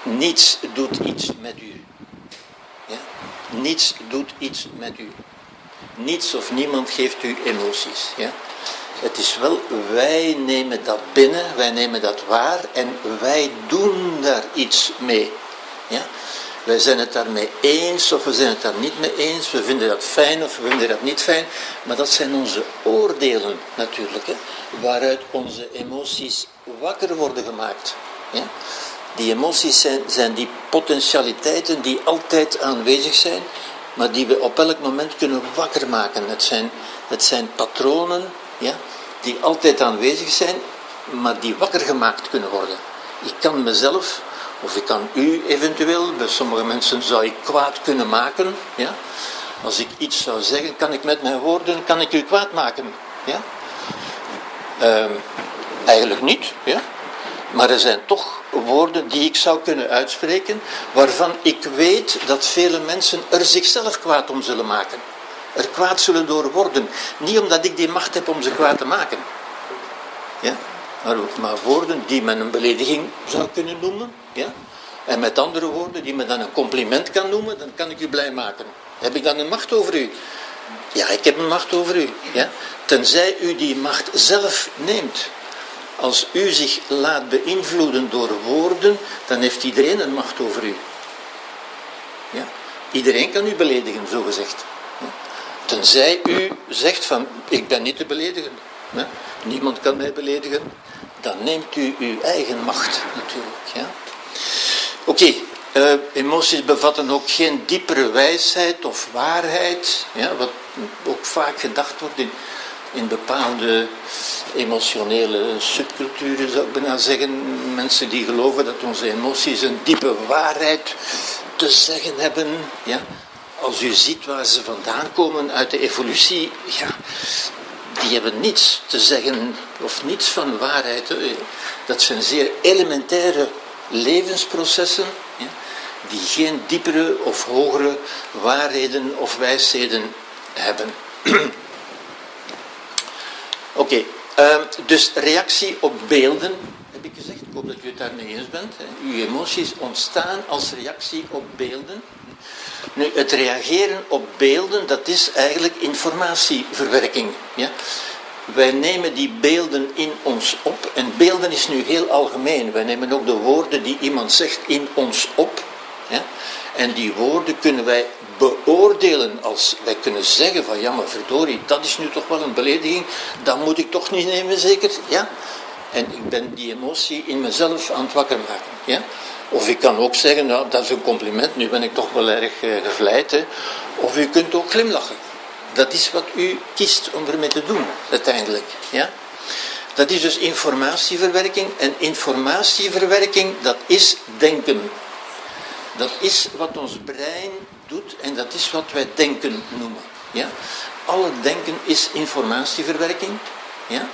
[SPEAKER 1] Niets doet iets met u. Ja? Niets doet iets met u. Niets of niemand geeft u emoties. Ja? Het is wel, wij nemen dat binnen, wij nemen dat waar en wij doen daar iets mee. Ja? Wij zijn het daarmee eens of we zijn het daar niet mee eens. We vinden dat fijn of we vinden dat niet fijn. Maar dat zijn onze oordelen natuurlijk. Hè, waaruit onze emoties wakker worden gemaakt. Die emoties zijn die potentialiteiten die altijd aanwezig zijn, maar die we op elk moment kunnen wakker maken. Het zijn, het zijn patronen ja, die altijd aanwezig zijn, maar die wakker gemaakt kunnen worden. Ik kan mezelf of ik kan u eventueel, bij sommige mensen zou ik kwaad kunnen maken. Ja? Als ik iets zou zeggen, kan ik met mijn woorden kan ik u kwaad maken. Ja? Ehm, eigenlijk niet. Ja? Maar er zijn toch woorden die ik zou kunnen uitspreken, waarvan ik weet dat vele mensen er zichzelf kwaad om zullen maken. Er kwaad zullen door worden. Niet omdat ik die macht heb om ze kwaad te maken. Ja? Maar, woorden die men een belediging zou kunnen noemen. Ja? En met andere woorden, die men dan een compliment kan noemen, dan kan ik u blij maken. Heb ik dan een macht over u? Ja, ik heb een macht over u. Ja? Tenzij u die macht zelf neemt. Als u zich laat beïnvloeden door woorden, dan heeft iedereen een macht over u. Ja? Iedereen kan u beledigen, zo gezegd. Ja? Tenzij u zegt van, ik ben niet te beledigen. Ja? Niemand kan mij beledigen. Dan neemt u uw eigen macht natuurlijk. Ja? Oké, eh, emoties bevatten ook geen diepere wijsheid of waarheid. Ja, wat ook vaak gedacht wordt in, in bepaalde emotionele subculturen, zou ik bijna zeggen. Mensen die geloven dat onze emoties een diepe waarheid te zeggen hebben. Ja. Als u ziet waar ze vandaan komen uit de evolutie, ja, die hebben niets te zeggen of niets van waarheid. Dat zijn zeer elementaire levensprocessen ja, die geen diepere of hogere waarheden of wijsheden hebben. <clears throat> Oké, ehm, dus reactie op beelden, heb ik gezegd. Ik hoop dat u het daarmee eens bent. Uw emoties ontstaan als reactie op beelden. Nu, het reageren op beelden, dat is eigenlijk informatieverwerking. Ja? Wij nemen die beelden in ons op. En beelden is nu heel algemeen. Wij nemen ook de woorden die iemand zegt in ons op. En die woorden kunnen wij beoordelen als wij kunnen zeggen van ja maar verdorie, dat is nu toch wel een belediging, dat moet ik toch niet nemen zeker. Ja? En ik ben die emotie in mezelf aan het wakker maken. Ja? Of ik kan ook zeggen, nou, dat is een compliment, nu ben ik toch wel erg uh, gevleid. Hè? Of u kunt ook glimlachen. Dat is wat u kiest om ermee te doen, uiteindelijk. Ja? Dat is dus informatieverwerking. En informatieverwerking, dat is denken. Dat is wat ons brein doet en dat is wat wij denken noemen. Ja? Alle denken is informatieverwerking. Ja?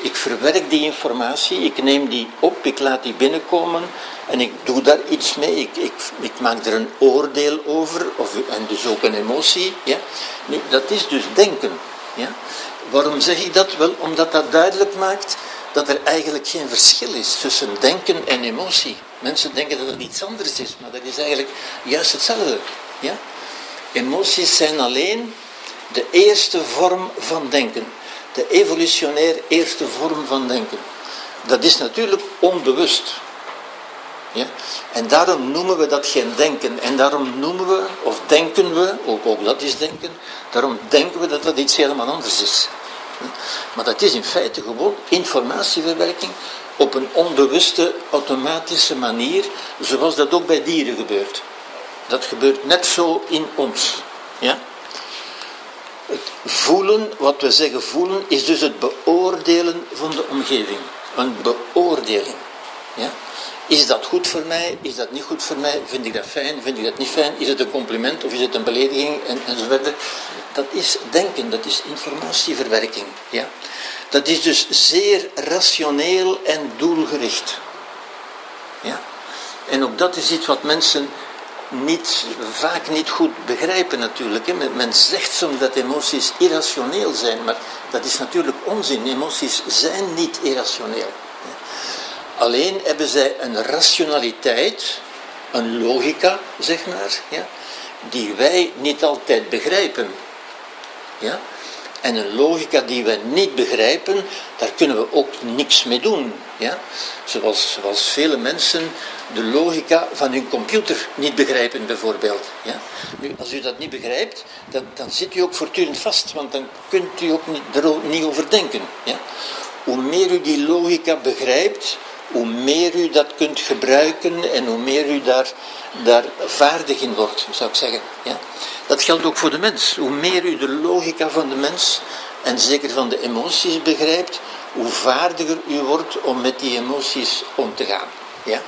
[SPEAKER 1] Ik verwerk die informatie, ik neem die op, ik laat die binnenkomen en ik doe daar iets mee. Ik, ik, maak er een oordeel over, of, en dus ook een emotie. Ja? Dat is dus denken. Ja? Waarom zeg ik dat? Wel, omdat dat duidelijk maakt dat er eigenlijk geen verschil is tussen denken en emotie. Mensen denken dat het iets anders is, maar dat is eigenlijk juist hetzelfde. Ja? Emoties zijn alleen de eerste vorm van denken de evolutionair eerste vorm van denken. Dat is natuurlijk onbewust. Ja? En daarom noemen we dat geen denken. En daarom noemen we, of denken we, ook, ook dat is denken, daarom denken we dat dat iets helemaal anders is. Maar dat is in feite gewoon informatieverwerking op een onbewuste, automatische manier, zoals dat ook bij dieren gebeurt. Dat gebeurt net zo in ons. Ja? Het voelen, wat we zeggen voelen, is dus het beoordelen van de omgeving. Een beoordeling. Ja? Is dat goed voor mij? Is dat niet goed voor mij? Vind ik dat fijn? Vind ik dat niet fijn? Is het een compliment of is het een belediging? En, enzovoort. Dat is denken, dat is informatieverwerking. Ja? Dat is dus zeer rationeel en doelgericht. Ja? En ook dat is iets wat mensen niet, vaak niet goed begrijpen natuurlijk. Men zegt soms dat emoties irrationeel zijn, maar dat is natuurlijk onzin. Emoties zijn niet irrationeel. Alleen hebben zij een rationaliteit, een logica, zeg maar, ja, die wij niet altijd begrijpen. Ja? En een logica die we niet begrijpen, daar kunnen we ook niks mee doen. Ja? Zoals, zoals vele mensen de logica van hun computer niet begrijpen, bijvoorbeeld. Ja? Nu, als u dat niet begrijpt, dan, dan zit u ook voortdurend vast, want dan kunt u ook niet, er ook niet over denken. Ja? Hoe meer u die logica begrijpt, hoe meer u dat kunt gebruiken en hoe meer u daar, daar vaardig in wordt, zou ik zeggen. Ja? Dat geldt ook voor de mens. Hoe meer u de logica van de mens en zeker van de emoties begrijpt, hoe vaardiger u wordt om met die emoties om te gaan. Ja?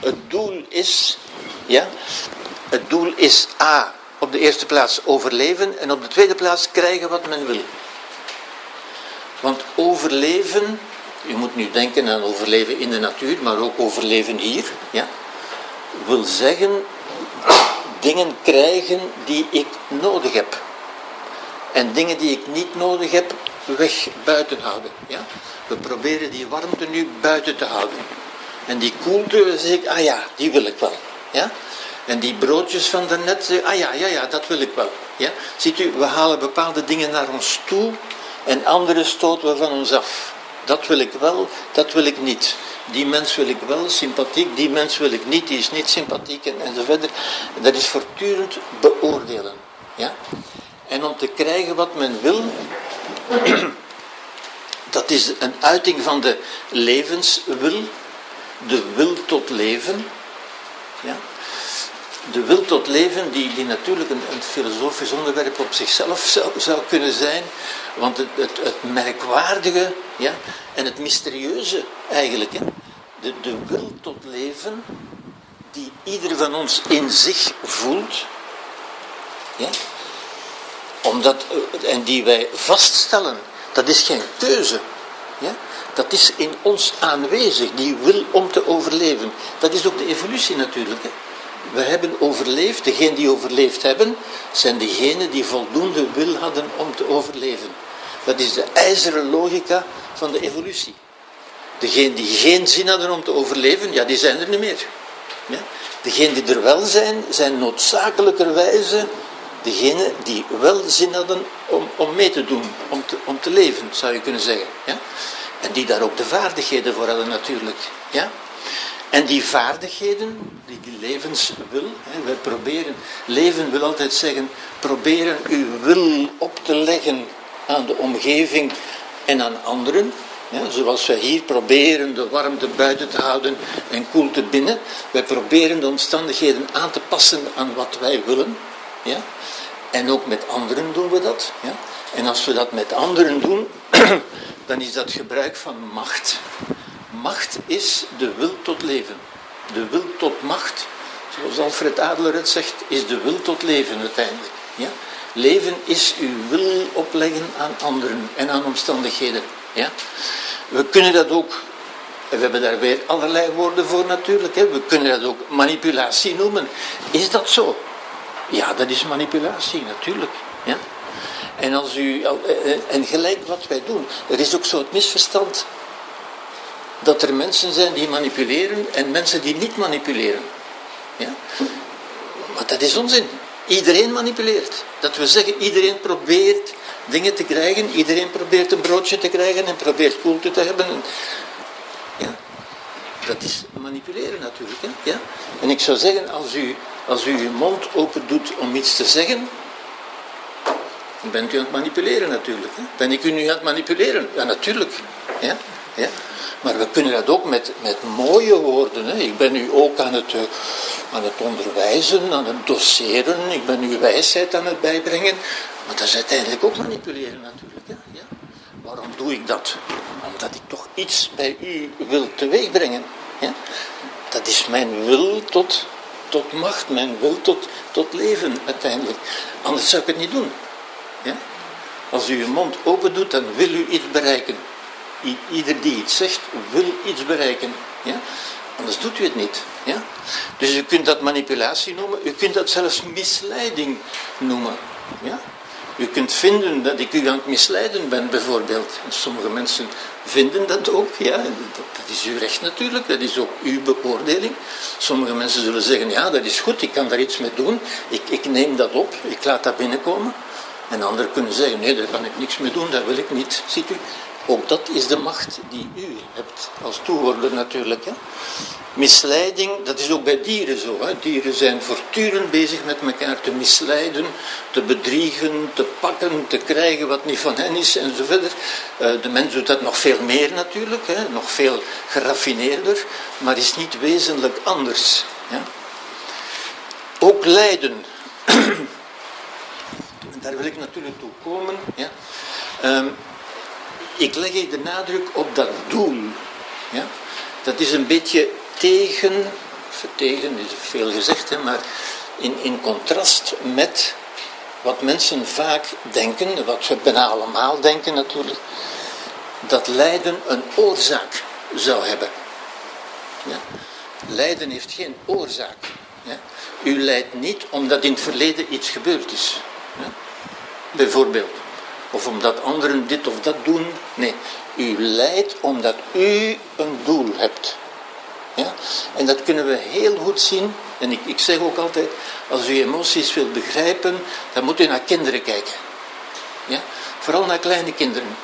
[SPEAKER 1] Het doel is, ja, het doel is A, op de eerste plaats overleven en op de tweede plaats krijgen wat men wil. Want overleven, u moet nu denken aan overleven in de natuur, maar ook overleven hier, ja, wil zeggen dingen krijgen die ik nodig heb. En dingen die ik niet nodig heb, weg buiten houden. Ja? We proberen die warmte nu buiten te houden. En die koelte, zeg ik, ah ja, die wil ik wel. Ja? En die broodjes van daarnet, zeg ah ja, ja, ja, dat wil ik wel. Ja? Ziet u, we halen bepaalde dingen naar ons toe en andere stoten we van ons af. Dat wil ik wel, dat wil ik niet. Die mens wil ik wel, sympathiek, die mens wil ik niet, die is niet sympathiek en, enzovoort. Dat is voortdurend beoordelen. Ja? En om te krijgen wat men wil, <clears throat> dat is een uiting van de levenswil, de wil tot leven. Ja? De wil tot leven, die, die natuurlijk een, een filosofisch onderwerp op zichzelf zou, zou kunnen zijn, want het, het, het merkwaardige ja, en het mysterieuze eigenlijk, hè, de, de wil tot leven, die ieder van ons in zich voelt, ja, omdat, eh, en die wij vaststellen, dat is geen keuze. Ja? Dat is in ons aanwezig, die wil om te overleven. Dat is ook de evolutie natuurlijk. Hè? We hebben overleefd, degenen die overleefd hebben, zijn degenen die voldoende wil hadden om te overleven. Dat is de ijzeren logica van de evolutie. Degenen die geen zin hadden om te overleven, ja, die zijn er niet meer. Ja? Degenen die er wel zijn, zijn noodzakelijkerwijze degenen die wel zin hadden om, om mee te doen, om te, om te leven, zou je kunnen zeggen. Ja? En die daar ook de vaardigheden voor hadden natuurlijk. Ja? En die vaardigheden, die, levenswil, hè, wij proberen, leven wil altijd zeggen, proberen uw wil op te leggen aan de omgeving en aan anderen. Zoals wij hier proberen de warmte buiten te houden en koelte binnen. Wij proberen de omstandigheden aan te passen aan wat wij willen. Ja? En ook met anderen doen we dat. Ja? En als we dat met anderen doen, <clears throat> dan is dat gebruik van macht. Macht is de wil tot leven. De wil tot macht, zoals Alfred Adler het zegt, is de wil tot leven uiteindelijk. Ja? Leven is uw wil opleggen aan anderen en aan omstandigheden. Ja? We kunnen dat ook, en we hebben daar weer allerlei woorden voor natuurlijk, hè? we kunnen dat ook manipulatie noemen. Is dat zo? Ja, dat is manipulatie, natuurlijk. Ja? En, als u, eh, eh, en gelijk wat wij doen, er is ook zo het misverstand dat er mensen zijn die manipuleren en mensen die niet manipuleren. Ja? Maar dat is onzin. Iedereen manipuleert. Dat we zeggen, iedereen probeert dingen te krijgen, iedereen probeert een broodje te krijgen en probeert koelte te hebben. Ja? Dat is manipuleren natuurlijk. Hè? Ja? En ik zou zeggen, als u als u uw mond open doet om iets te zeggen, dan bent u aan het manipuleren natuurlijk. Hè? Ben ik u nu aan het manipuleren? Ja, natuurlijk. Ja? Ja? Maar we kunnen dat ook met, met mooie woorden. Hè? Ik ben u ook aan het, uh, aan het onderwijzen, aan het doseren. Ik ben uw wijsheid aan het bijbrengen. Maar dat is uiteindelijk ook manipuleren natuurlijk. Ja? Waarom doe ik dat? Omdat ik toch iets bij u wil teweegbrengen. Ja? Dat is mijn wil tot tot macht, mijn wil tot, tot leven uiteindelijk. Anders zou ik het niet doen. Ja? Als u uw mond open doet, dan wil u iets bereiken. Ieder die iets zegt, wil iets bereiken. Ja? Anders doet u het niet. Ja? Dus u kunt dat manipulatie noemen, u kunt dat zelfs misleiding noemen. Ja? U kunt vinden dat ik u aan het misleiden ben, bijvoorbeeld. Sommige mensen vinden dat ook, ja. Dat, dat, is uw recht natuurlijk, dat is ook uw beoordeling. Sommige mensen zullen zeggen, ja, dat is goed, ik kan daar iets mee doen. Ik, ik neem dat op, ik laat dat binnenkomen. En anderen kunnen zeggen, nee, daar kan ik niks mee doen, dat wil ik niet. Ziet u? Ook dat is de macht die u hebt als toehoorder natuurlijk. Hè? Misleiding, dat is ook bij dieren zo. Hè? Dieren zijn voortdurend bezig met elkaar te misleiden, te bedriegen, te pakken, te krijgen wat niet van hen is en zo verder. Eh, de mens doet dat nog veel meer natuurlijk, hè? nog veel geraffineerder, maar is niet wezenlijk anders. Ja? Ook lijden. <clears throat> Daar wil ik natuurlijk toe komen. Ja? Ehm, ik leg de nadruk op dat doel. Ja? Dat is een beetje tegen, tegen is veel gezegd, hè, maar in, in contrast met wat mensen vaak denken, wat we bijna allemaal denken natuurlijk, dat lijden een oorzaak zou hebben. Ja? Lijden heeft geen oorzaak. U lijdt niet omdat in het verleden iets gebeurd is. Bijvoorbeeld. Of omdat anderen dit of dat doen. Nee, u lijdt omdat u een doel hebt. Ja? En dat kunnen we heel goed zien. En ik, ik zeg ook altijd, als u emoties wilt begrijpen, dan moet u naar kinderen kijken. Ja? Vooral naar kleine kinderen,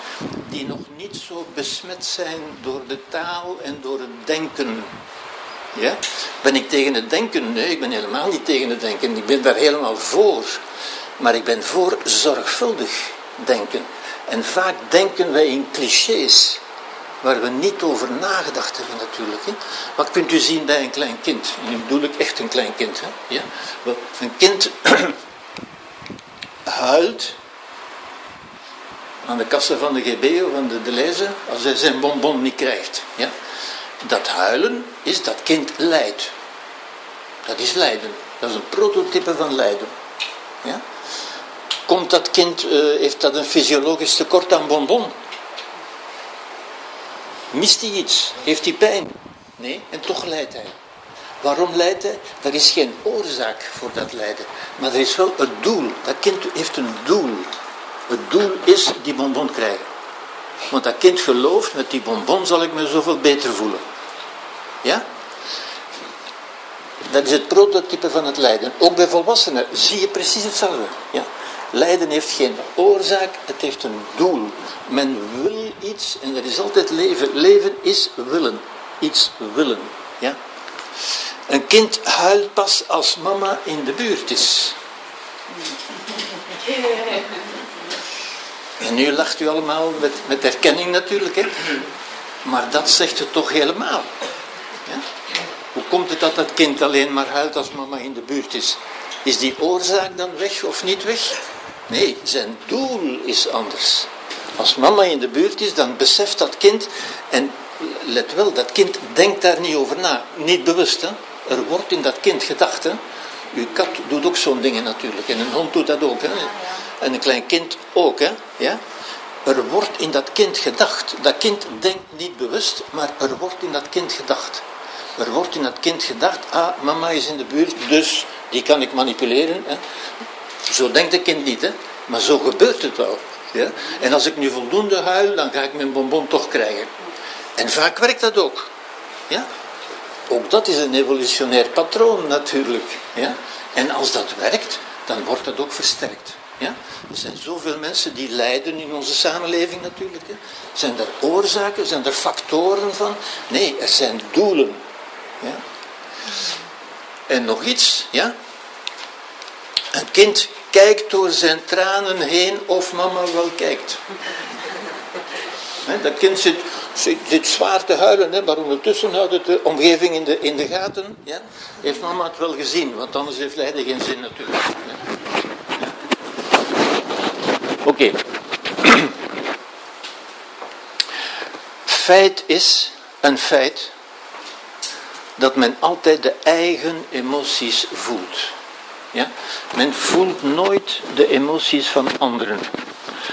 [SPEAKER 1] die nog niet zo besmet zijn door de taal en door het denken. Ja? Ben ik tegen het denken? Nee, ik ben helemaal niet tegen het denken. Ik ben daar helemaal voor. Maar ik ben voor zorgvuldig denken. En vaak denken wij in clichés waar we niet over nagedacht hebben natuurlijk. Hè. Wat kunt u zien bij een klein kind? En nu bedoel ik echt een klein kind. Hè. Ja? Een kind <clears throat> huilt aan de kassen van de GB of van de Deleuze als hij zijn bonbon niet krijgt. Ja? Dat huilen is dat kind lijdt. Dat is lijden. Dat is een prototype van lijden. Ja? Komt dat kind, uh, heeft dat een fysiologisch tekort aan bonbon? Mist hij iets? Heeft hij pijn? Nee, en toch lijdt hij. Waarom lijdt hij? Er is geen oorzaak voor dat lijden. Maar er is wel een doel. Dat kind heeft een doel. Het doel is die bonbon krijgen. Want dat kind gelooft, met die bonbon zal ik me zoveel beter voelen. Ja? Dat is het prototype van het lijden. Ook bij volwassenen zie je precies hetzelfde. Ja? Lijden heeft geen oorzaak, het heeft een doel. Men wil iets en er is altijd leven. Leven is willen. Iets willen. Ja? Een kind huilt pas als mama in de buurt is. En nu lacht u allemaal met, met erkenning natuurlijk, hè? maar dat zegt het toch helemaal. Ja? Hoe komt het dat dat kind alleen maar huilt als mama in de buurt is? Is die oorzaak dan weg of niet weg? Nee, zijn doel is anders. Als mama in de buurt is, dan beseft dat kind, en let wel, dat kind denkt daar niet over na, niet bewust. Hè? Er wordt in dat kind gedacht. Hè? Uw kat doet ook zo'n dingen natuurlijk, en een hond doet dat ook. Hè? En een klein kind ook. Hè? Ja? Er wordt in dat kind gedacht. Dat kind denkt niet bewust, maar er wordt in dat kind gedacht. Er wordt in dat kind gedacht, ah, mama is in de buurt, dus die kan ik manipuleren. Hè? Zo denkt het kind niet, hè? maar zo gebeurt het wel. Ja? En als ik nu voldoende huil, dan ga ik mijn bonbon toch krijgen. En vaak werkt dat ook. Ja? Ook dat is een evolutionair patroon natuurlijk. Ja? En als dat werkt, dan wordt dat ook versterkt. Ja? Er zijn zoveel mensen die lijden in onze samenleving natuurlijk. Hè? Zijn er oorzaken, zijn er factoren van? Nee, er zijn doelen. Ja? En nog iets, ja? Een kind kijkt door zijn tranen heen of mama wel kijkt. dat kind zit, zit, zwaar te huilen, maar ondertussen houdt het de omgeving in de, in de gaten. Ja? Heeft mama het wel gezien, want anders heeft lijden geen zin natuurlijk. Oké. <clears throat> Feit is, een feit, dat men altijd de eigen emoties voelt. Ja? Men voelt nooit de emoties van anderen.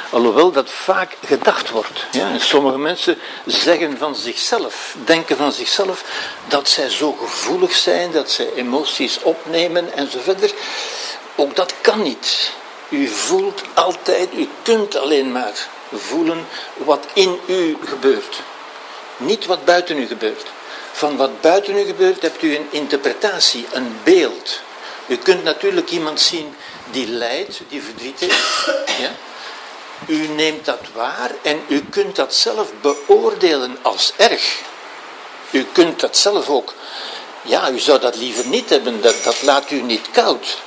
[SPEAKER 1] Alhoewel dat vaak gedacht wordt. Ja? Sommige mensen zeggen van zichzelf, denken van zichzelf, dat zij zo gevoelig zijn, dat zij emoties opnemen en zo verder. Ook dat kan niet. U voelt altijd, u kunt alleen maar voelen wat in u gebeurt. Niet wat buiten u gebeurt. Van wat buiten u gebeurt hebt u een interpretatie, een beeld. U kunt natuurlijk iemand zien die lijdt, die verdriet heeft. Ja? U neemt dat waar en u kunt dat zelf beoordelen als erg. U kunt dat zelf ook. Ja, u zou dat liever niet hebben, dat, dat laat u niet koud.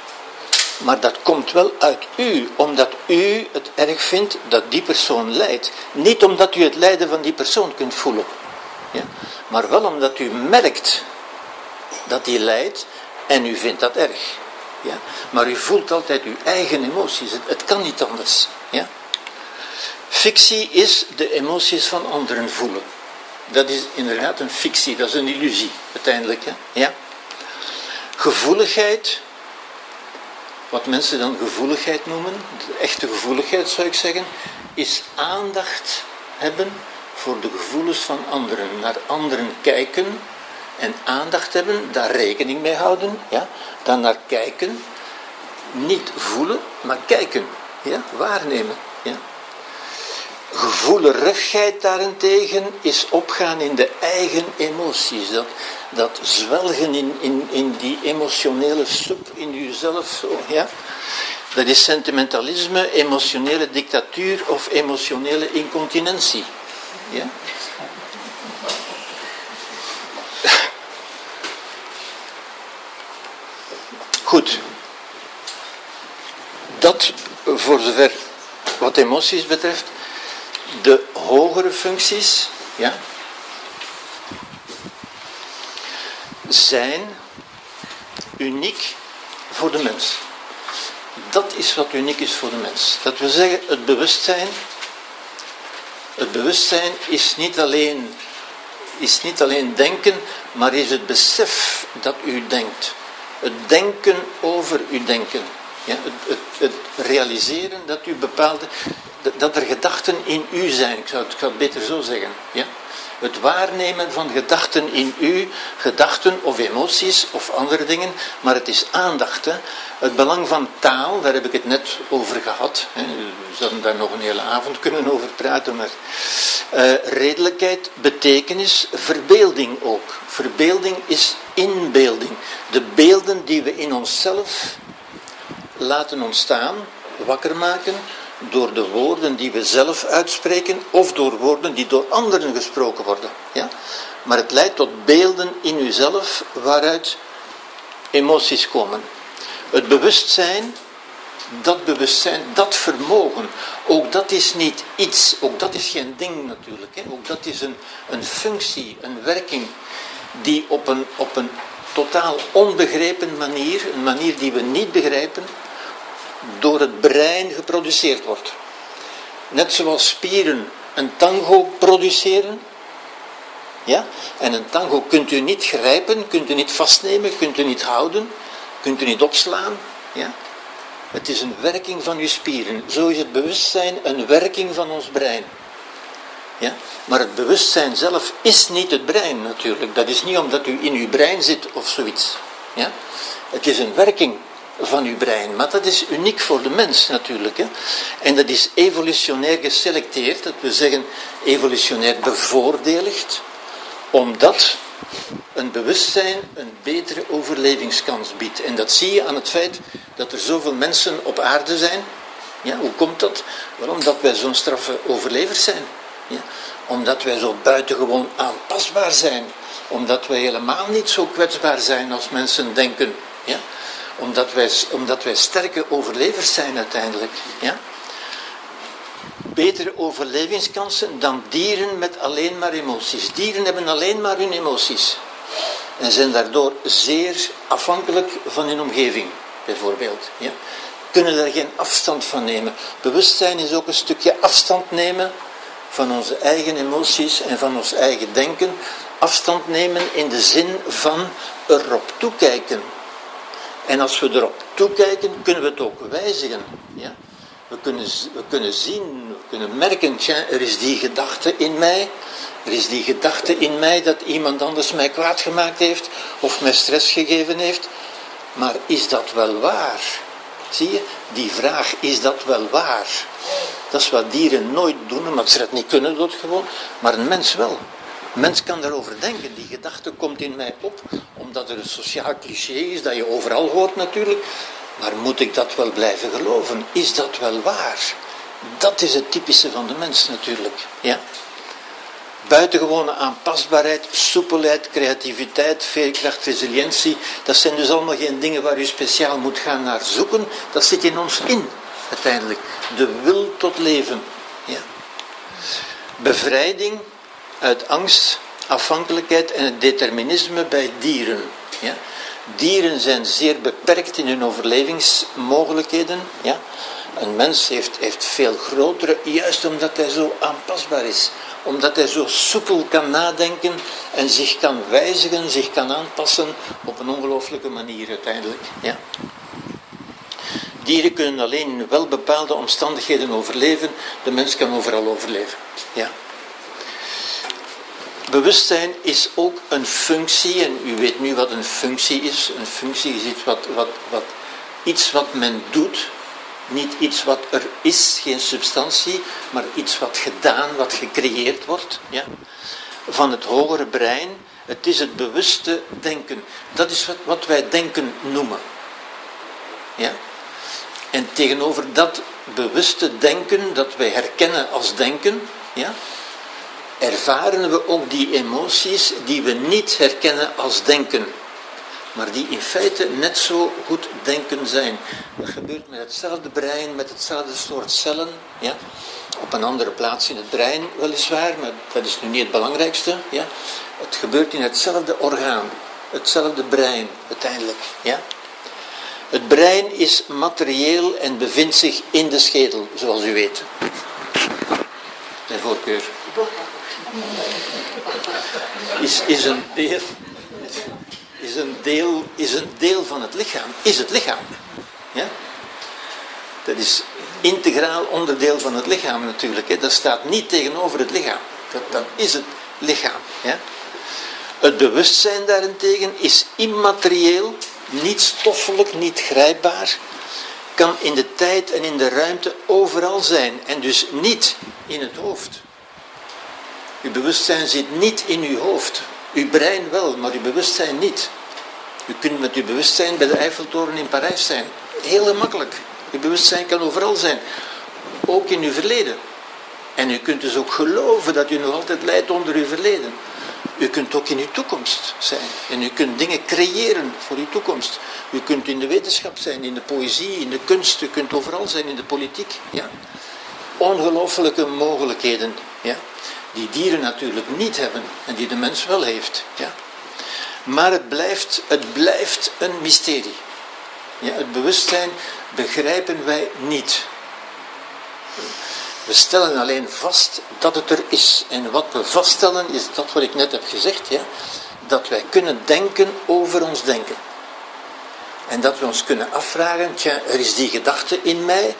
[SPEAKER 1] Maar dat komt wel uit u, omdat u het erg vindt dat die persoon lijdt. Niet omdat u het lijden van die persoon kunt voelen. Ja? Maar wel omdat u merkt dat die lijdt en u vindt dat erg. Ja? Maar u voelt altijd uw eigen emoties. Het, kan niet anders. Ja? Fictie is de emoties van anderen voelen. Dat is inderdaad een fictie, dat is een illusie uiteindelijk. Hè? Ja? Gevoeligheid, wat mensen dan gevoeligheid noemen, de echte gevoeligheid zou ik zeggen, is aandacht hebben voor de gevoelens van anderen. Naar anderen kijken en aandacht hebben, daar rekening mee houden, ja? dan naar kijken, niet voelen, maar kijken, ja? waarnemen. Ja? Gevoelerigheid daarentegen is opgaan in de eigen emoties. Dat, dat zwelgen in, in, in die emotionele soep in jezelf. Ja? Dat is sentimentalisme, emotionele dictatuur of emotionele incontinentie. Ja? Goed. Dat voor zover wat emoties betreft. De hogere functies, ja, zijn uniek voor de mens. Dat is wat uniek is voor de mens. Dat wil zeggen, het bewustzijn. Het bewustzijn is niet alleen, is niet alleen denken, maar is het besef dat u denkt. Het denken over uw denken. Ja, het, het, het, realiseren dat u bepaalde, dat er gedachten in u zijn. Ik zou het beter zo zeggen. Ja? Het waarnemen van gedachten in u, gedachten of emoties of andere dingen, maar het is aandacht. Het belang van taal, daar heb ik het net over gehad. Hè? We zouden daar nog een hele avond kunnen over praten, maar uh, redelijkheid, betekenis, verbeelding ook. Verbeelding is inbeelding. De beelden die we in onszelf laten ontstaan, wakker maken, door de woorden die we zelf uitspreken of door woorden die door anderen gesproken worden. Ja? Maar het leidt tot beelden in uzelf waaruit emoties komen. Het bewustzijn, dat bewustzijn, dat vermogen, ook dat is niet iets, ook dat is geen ding natuurlijk. Hè? Ook dat is een, een functie, een werking die op een, op een totaal onbegrepen manier, een manier die we niet begrijpen, door het brein geproduceerd wordt. Net zoals spieren een tango produceren. Ja? En een tango kunt u niet grijpen, kunt u niet vastnemen, kunt u niet houden, kunt u niet opslaan. Ja? Het is een werking van uw spieren. Zo is het bewustzijn een werking van ons brein. Ja? Maar het bewustzijn zelf is niet het brein natuurlijk. Dat is niet omdat u in uw brein zit of zoiets. Ja? Het is een werking van uw brein. Maar dat is uniek voor de mens natuurlijk. Hè? En dat is evolutionair geselecteerd, dat we zeggen evolutionair bevoordeligd, omdat een bewustzijn een betere overlevingskans biedt. En dat zie je aan het feit dat er zoveel mensen op aarde zijn. Ja, hoe komt dat? Wel, omdat wij zo'n straffe overlevers zijn. Ja? Omdat wij zo buitengewoon aanpasbaar zijn. Omdat wij helemaal niet zo kwetsbaar zijn als mensen denken. Ja? Omdat wij, omdat wij sterke overlevers zijn uiteindelijk. Ja? Betere overlevingskansen dan dieren met alleen maar emoties. Dieren hebben alleen maar hun emoties. En zijn daardoor zeer afhankelijk van hun omgeving, bijvoorbeeld. Ja? Kunnen daar geen afstand van nemen. Bewustzijn is ook een stukje afstand nemen van onze eigen emoties en van ons eigen denken. Afstand nemen in de zin van erop toekijken. En als we erop toekijken, kunnen we het ook wijzigen. Ja? We, kunnen, we kunnen zien, we kunnen merken, er is die gedachte in mij. Er is die gedachte in mij dat iemand anders mij kwaad gemaakt heeft of mij stress gegeven heeft. Maar is dat wel waar? Zie je, die vraag, is dat wel waar? Dat is wat dieren nooit doen, omdat ze dat niet kunnen doodgewoon, maar een mens wel. Mens kan daarover denken. Die gedachte komt in mij op, omdat er een sociaal cliché is dat je overal hoort natuurlijk. Maar moet ik dat wel blijven geloven? Is dat wel waar? Dat is het typische van de mens natuurlijk. Ja? Buitengewone aanpasbaarheid, soepelheid, creativiteit, veerkracht, resilientie. Dat zijn dus allemaal geen dingen waar u speciaal moet gaan naar zoeken. Dat zit in ons in, uiteindelijk. De wil tot leven. Ja. Bevrijding uit angst, afhankelijkheid en het determinisme bij dieren. Ja. Dieren zijn zeer beperkt in hun overlevingsmogelijkheden. Ja. Een mens heeft, heeft veel grotere, juist omdat hij zo aanpasbaar is. Omdat hij zo soepel kan nadenken en zich kan wijzigen, zich kan aanpassen op een ongelooflijke manier uiteindelijk. Ja. Dieren kunnen alleen in wel bepaalde omstandigheden overleven. De mens kan overal overleven. Ja. Bewustzijn is ook een functie, en u weet nu wat een functie is. Een functie is iets wat, wat, wat, iets wat men doet, niet iets wat er is, geen substantie, maar iets wat gedaan, wat gecreëerd wordt. Ja? Van het hogere brein. Het is het bewuste denken. Dat is wat, wat wij denken noemen. Ja? En tegenover dat bewuste denken, dat wij herkennen als denken, ja, ervaren we ook die emoties die we niet herkennen als denken, maar die in feite net zo goed denken zijn. Dat gebeurt met hetzelfde brein, met hetzelfde soort cellen, ja, op een andere plaats in het brein weliswaar, maar dat is nu niet het belangrijkste. Ja. Het gebeurt in hetzelfde orgaan, hetzelfde brein uiteindelijk. Ja. Het brein is materieel en bevindt zich in de schedel, zoals u weet. Mijn voorkeur. Is, is, een deel, is, een deel, is een deel van het lichaam. Is het lichaam. Ja? Dat is integraal onderdeel van het lichaam natuurlijk. Hè? Dat staat niet tegenover het lichaam. Dat, dat is het lichaam. Ja? Het bewustzijn daarentegen is immaterieel niet stoffelijk, niet grijpbaar, kan in de tijd en in de ruimte overal zijn en dus niet in het hoofd. Uw bewustzijn zit niet in uw hoofd. Uw brein wel, maar uw bewustzijn niet. U kunt met uw bewustzijn bij de Eiffeltoren in Parijs zijn. Heel makkelijk. Uw bewustzijn kan overal zijn. Ook in uw verleden. En u kunt dus ook geloven dat u nog altijd leidt onder uw verleden. U kunt ook in uw toekomst zijn. En u kunt dingen creëren voor uw toekomst. U kunt in de wetenschap zijn, in de poëzie, in de kunst. U kunt overal zijn, in de politiek. Ja. Ongelooflijke mogelijkheden. Ja. Die dieren natuurlijk niet hebben. En die de mens wel heeft. Ja. Maar het blijft, het blijft een mysterie. Ja, het bewustzijn begrijpen wij niet. We stellen alleen vast dat het er is. En wat we vaststellen is dat wat ik net heb gezegd, ja? dat wij kunnen denken over ons denken. En dat we ons kunnen afvragen, tja, er is die gedachte in mij,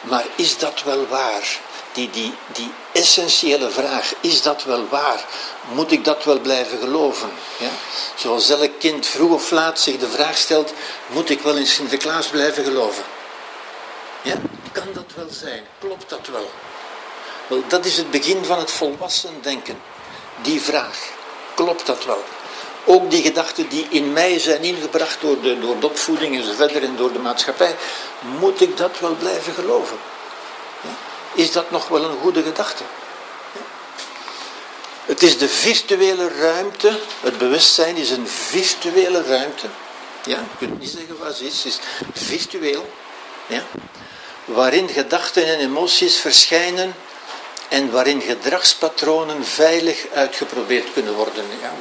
[SPEAKER 1] maar is dat wel waar? Die, die, die essentiële vraag, is dat wel waar? Moet ik dat wel blijven geloven? Ja? Zoals elk kind vroeg of laat zich de vraag stelt, moet ik wel in Sinterklaas blijven geloven? Ja? Kan dat wel zijn? Klopt dat wel? Wel, dat is het begin van het volwassen denken. Die vraag. Klopt dat wel? Ook die gedachten die in mij zijn ingebracht door de, door de opvoeding verder en door de maatschappij. Moet ik dat wel blijven geloven? Ja? Is dat nog wel een goede gedachte? Ja? Het is de virtuele ruimte. Het bewustzijn is een virtuele ruimte. Ja, je kunt niet zeggen wat het is. Het is virtueel. Ja? waarin gedachten en emoties verschijnen en waarin gedragspatronen veilig uitgeprobeerd kunnen worden. Ja,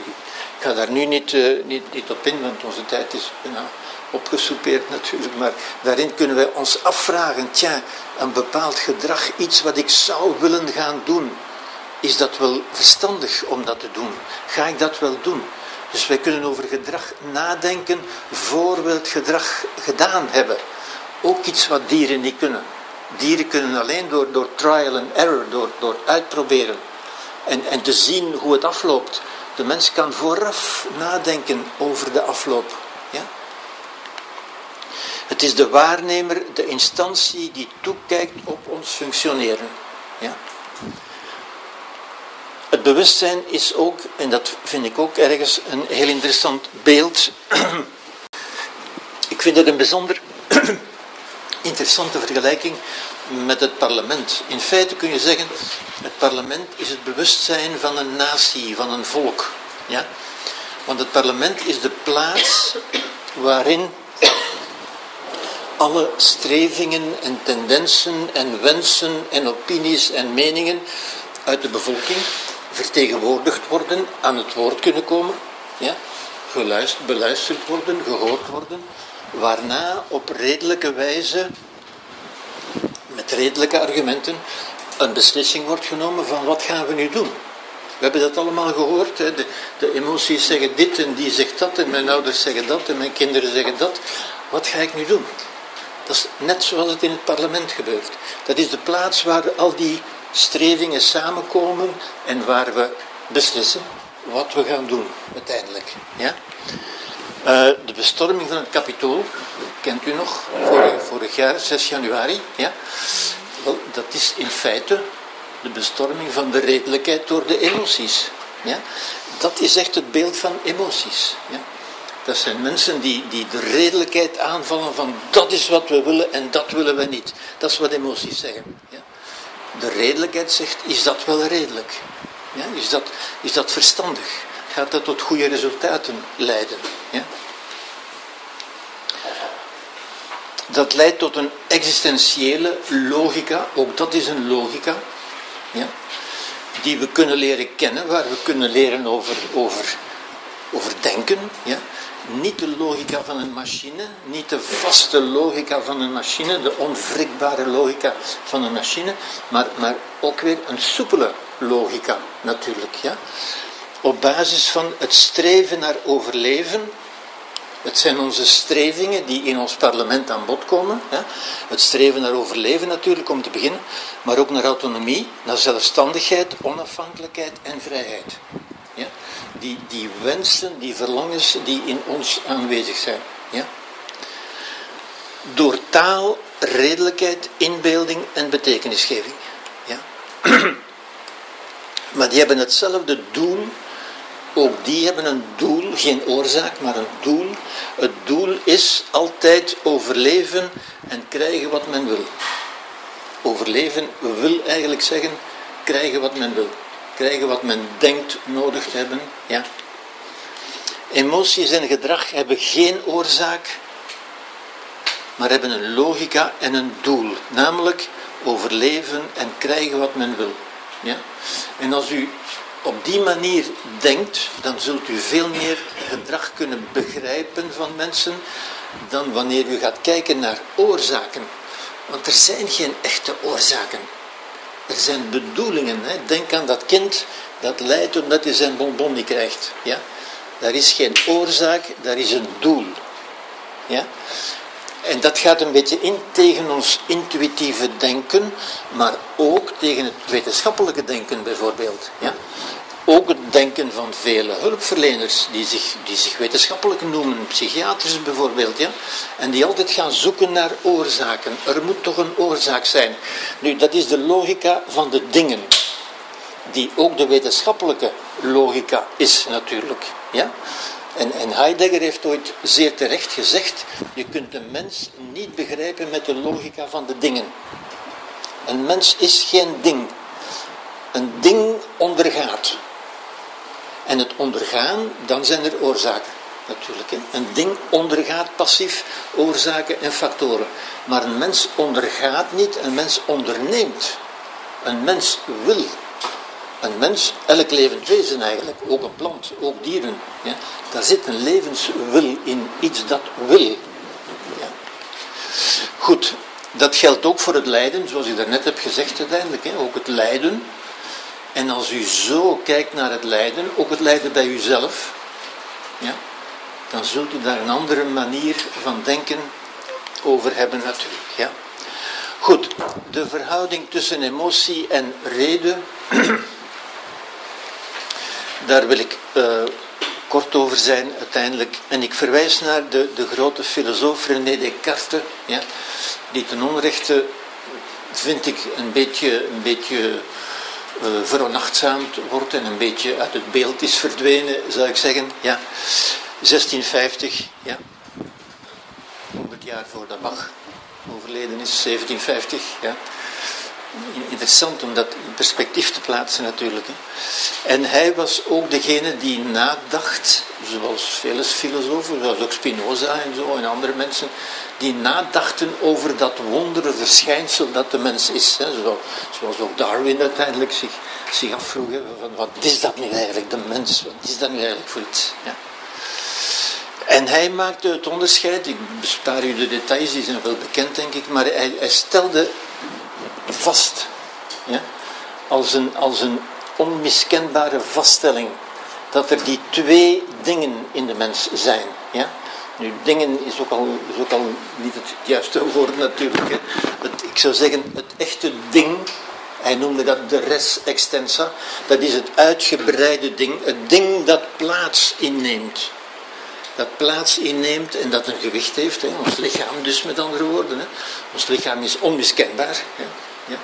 [SPEAKER 1] ik ga daar nu niet, uh, niet, niet op in, want onze tijd is bijna opgesoupeerd natuurlijk, maar daarin kunnen wij ons afvragen, tja, een bepaald gedrag, iets wat ik zou willen gaan doen, is dat wel verstandig om dat te doen? Ga ik dat wel doen? Dus wij kunnen over gedrag nadenken voor we het gedrag gedaan hebben. Ook iets wat dieren niet kunnen. Dieren kunnen alleen door, door trial and error, door, door uitproberen en, en te zien hoe het afloopt. De mens kan vooraf nadenken over de afloop. Het is de waarnemer, de instantie die toekijkt op ons functioneren. Ja? het bewustzijn is ook, en dat vind ik ook ergens een heel interessant beeld. ik vind het een bijzonder <clears throat> interessante vergelijking met het parlement. In feite kun je zeggen, het parlement is het bewustzijn van een natie, van een volk. Ja? Want het parlement is de plaats waarin alle strevingen en tendensen en wensen en opinies en meningen uit de bevolking vertegenwoordigd worden, aan het woord kunnen komen, ja? Geluisterd, beluisterd worden, gehoord worden, waarna op redelijke wijze, met redelijke argumenten, een beslissing wordt genomen van wat gaan we nu doen. We hebben dat allemaal gehoord. Hè? De, de, emoties zeggen dit en die zegt dat en mijn ouders zeggen dat en mijn kinderen zeggen dat. Wat ga ik nu doen? Net zoals het in het parlement gebeurt. Dat is de plaats waar al die strevingen samenkomen en waar we beslissen wat we gaan doen uiteindelijk. Ja? Uh, de bestorming van het kapitool, kent u nog, vorig, vorig jaar, 6 januari. Ja? Dat is in feite de bestorming van de redelijkheid door de emoties. Ja? Dat is echt het beeld van emoties. Ja? Dat zijn mensen die, die de redelijkheid aanvallen van dat is wat we willen en dat willen we niet. Dat is wat emoties zeggen. Ja? De redelijkheid zegt, is dat wel redelijk? Ja? Is, dat, is dat verstandig? Gaat dat tot goede resultaten leiden? Ja? Dat leidt tot een existentiële logica, ook dat is een logica, ja? die we kunnen leren kennen, waar we kunnen leren over, over, over denken. Ja? Niet de logica van een machine, niet de vaste logica van een machine, de onwrikbare logica van een machine, maar, maar ook weer een soepele logica natuurlijk. Ja? Op basis van het streven naar overleven het zijn onze strevingen die in ons parlement aan bod komen. Het streven naar overleven natuurlijk om te beginnen, maar ook naar autonomie, naar zelfstandigheid, onafhankelijkheid en vrijheid. Die, die wensen, die verlangens die in ons aanwezig zijn. Ja? Door taal, redelijkheid, inbeelding en betekenisgeving. Ja? <clears throat> maar die hebben hetzelfde doel ook die hebben een doel, geen oorzaak, maar een doel. Het doel is altijd overleven en krijgen wat men wil. Overleven wil eigenlijk zeggen krijgen wat men wil. Krijgen wat men denkt nodig te hebben. Ja. Emoties en gedrag hebben geen oorzaak, maar hebben een logica en een doel. Namelijk overleven en krijgen wat men wil. Ja? En als u op die manier denkt, dan zult u veel meer gedrag kunnen begrijpen van mensen dan wanneer u gaat kijken naar oorzaken. Want er zijn geen echte oorzaken. Er zijn bedoelingen. Hè. Denk aan dat kind dat lijdt omdat hij zijn bonbon niet krijgt. Ja? Daar is geen oorzaak, daar is een doel. Ja? En dat gaat een beetje in tegen ons intuïtieve denken, maar ook tegen het wetenschappelijke denken bijvoorbeeld. Ja? Ook het denken van vele hulpverleners die zich, die zich wetenschappelijk noemen, psychiaters bijvoorbeeld, ja? en die altijd gaan zoeken naar oorzaken. Er moet toch een oorzaak zijn. Nu, dat is de logica van de dingen, die ook de wetenschappelijke logica is natuurlijk. Ja? En, en Heidegger heeft ooit zeer terecht gezegd, je kunt een mens niet begrijpen met de logica van de dingen. Een mens is geen ding. Een ding ondergaat. En het ondergaan, dan zijn er oorzaken. Natuurlijk. Een ding ondergaat passief oorzaken en factoren. Maar een mens ondergaat niet, een mens onderneemt. Een mens wil. Een mens, elk levend wezen eigenlijk, ook een plant, ook dieren. Ja, daar zit een levenswil in, iets dat wil. Ja. Goed, dat geldt ook voor het lijden, zoals ik daarnet heb gezegd uiteindelijk. Hè. Ook het lijden, en als u zo kijkt naar het lijden, ook het lijden bij uzelf, ja, dan zult u daar een andere manier van denken over hebben natuurlijk. Ja. Goed, de verhouding tussen emotie en reden, daar wil ik uh, kort over zijn uiteindelijk. En ik verwijs naar de, de grote filosoof René Descartes, ja, die ten onrechte, vind ik, een beetje, een beetje uh, veronachtzaamd wordt en een beetje uit het beeld is verdwenen, zou ik zeggen. Ja. 1650, ja. 100 jaar voordat Bach overleden is, 1750, ja. Interessant om dat in perspectief te plaatsen natuurlijk. Hè. En hij was ook degene die nadacht, zoals vele filosofen, zoals ook Spinoza en zo en andere mensen, die nadachten over dat wondere verschijnsel dat de mens is. Hè. Zoals ook Darwin uiteindelijk zich, zich afvroeg, van wat is dat nu eigenlijk, de mens, wat is dat nu eigenlijk voor iets. Ja. En hij maakte het onderscheid, ik bespaar u de details, die zijn wel bekend denk ik, maar hij stelde vast, ja, als, een, als een onmiskenbare vaststelling, dat er die twee dingen in de mens zijn. Ja? Nu, dingen is ook al, is ook al niet het juiste woord natuurlijk. Hè. Ik zou zeggen, het echte ding, hij noemde dat de res extensa, dat is het uitgebreide ding, het ding dat plaats inneemt. Dat plaats inneemt en dat een gewicht heeft, hè. ons lichaam dus met andere woorden. Hè. Ons lichaam is onmiskenbaar. Hè. Ja.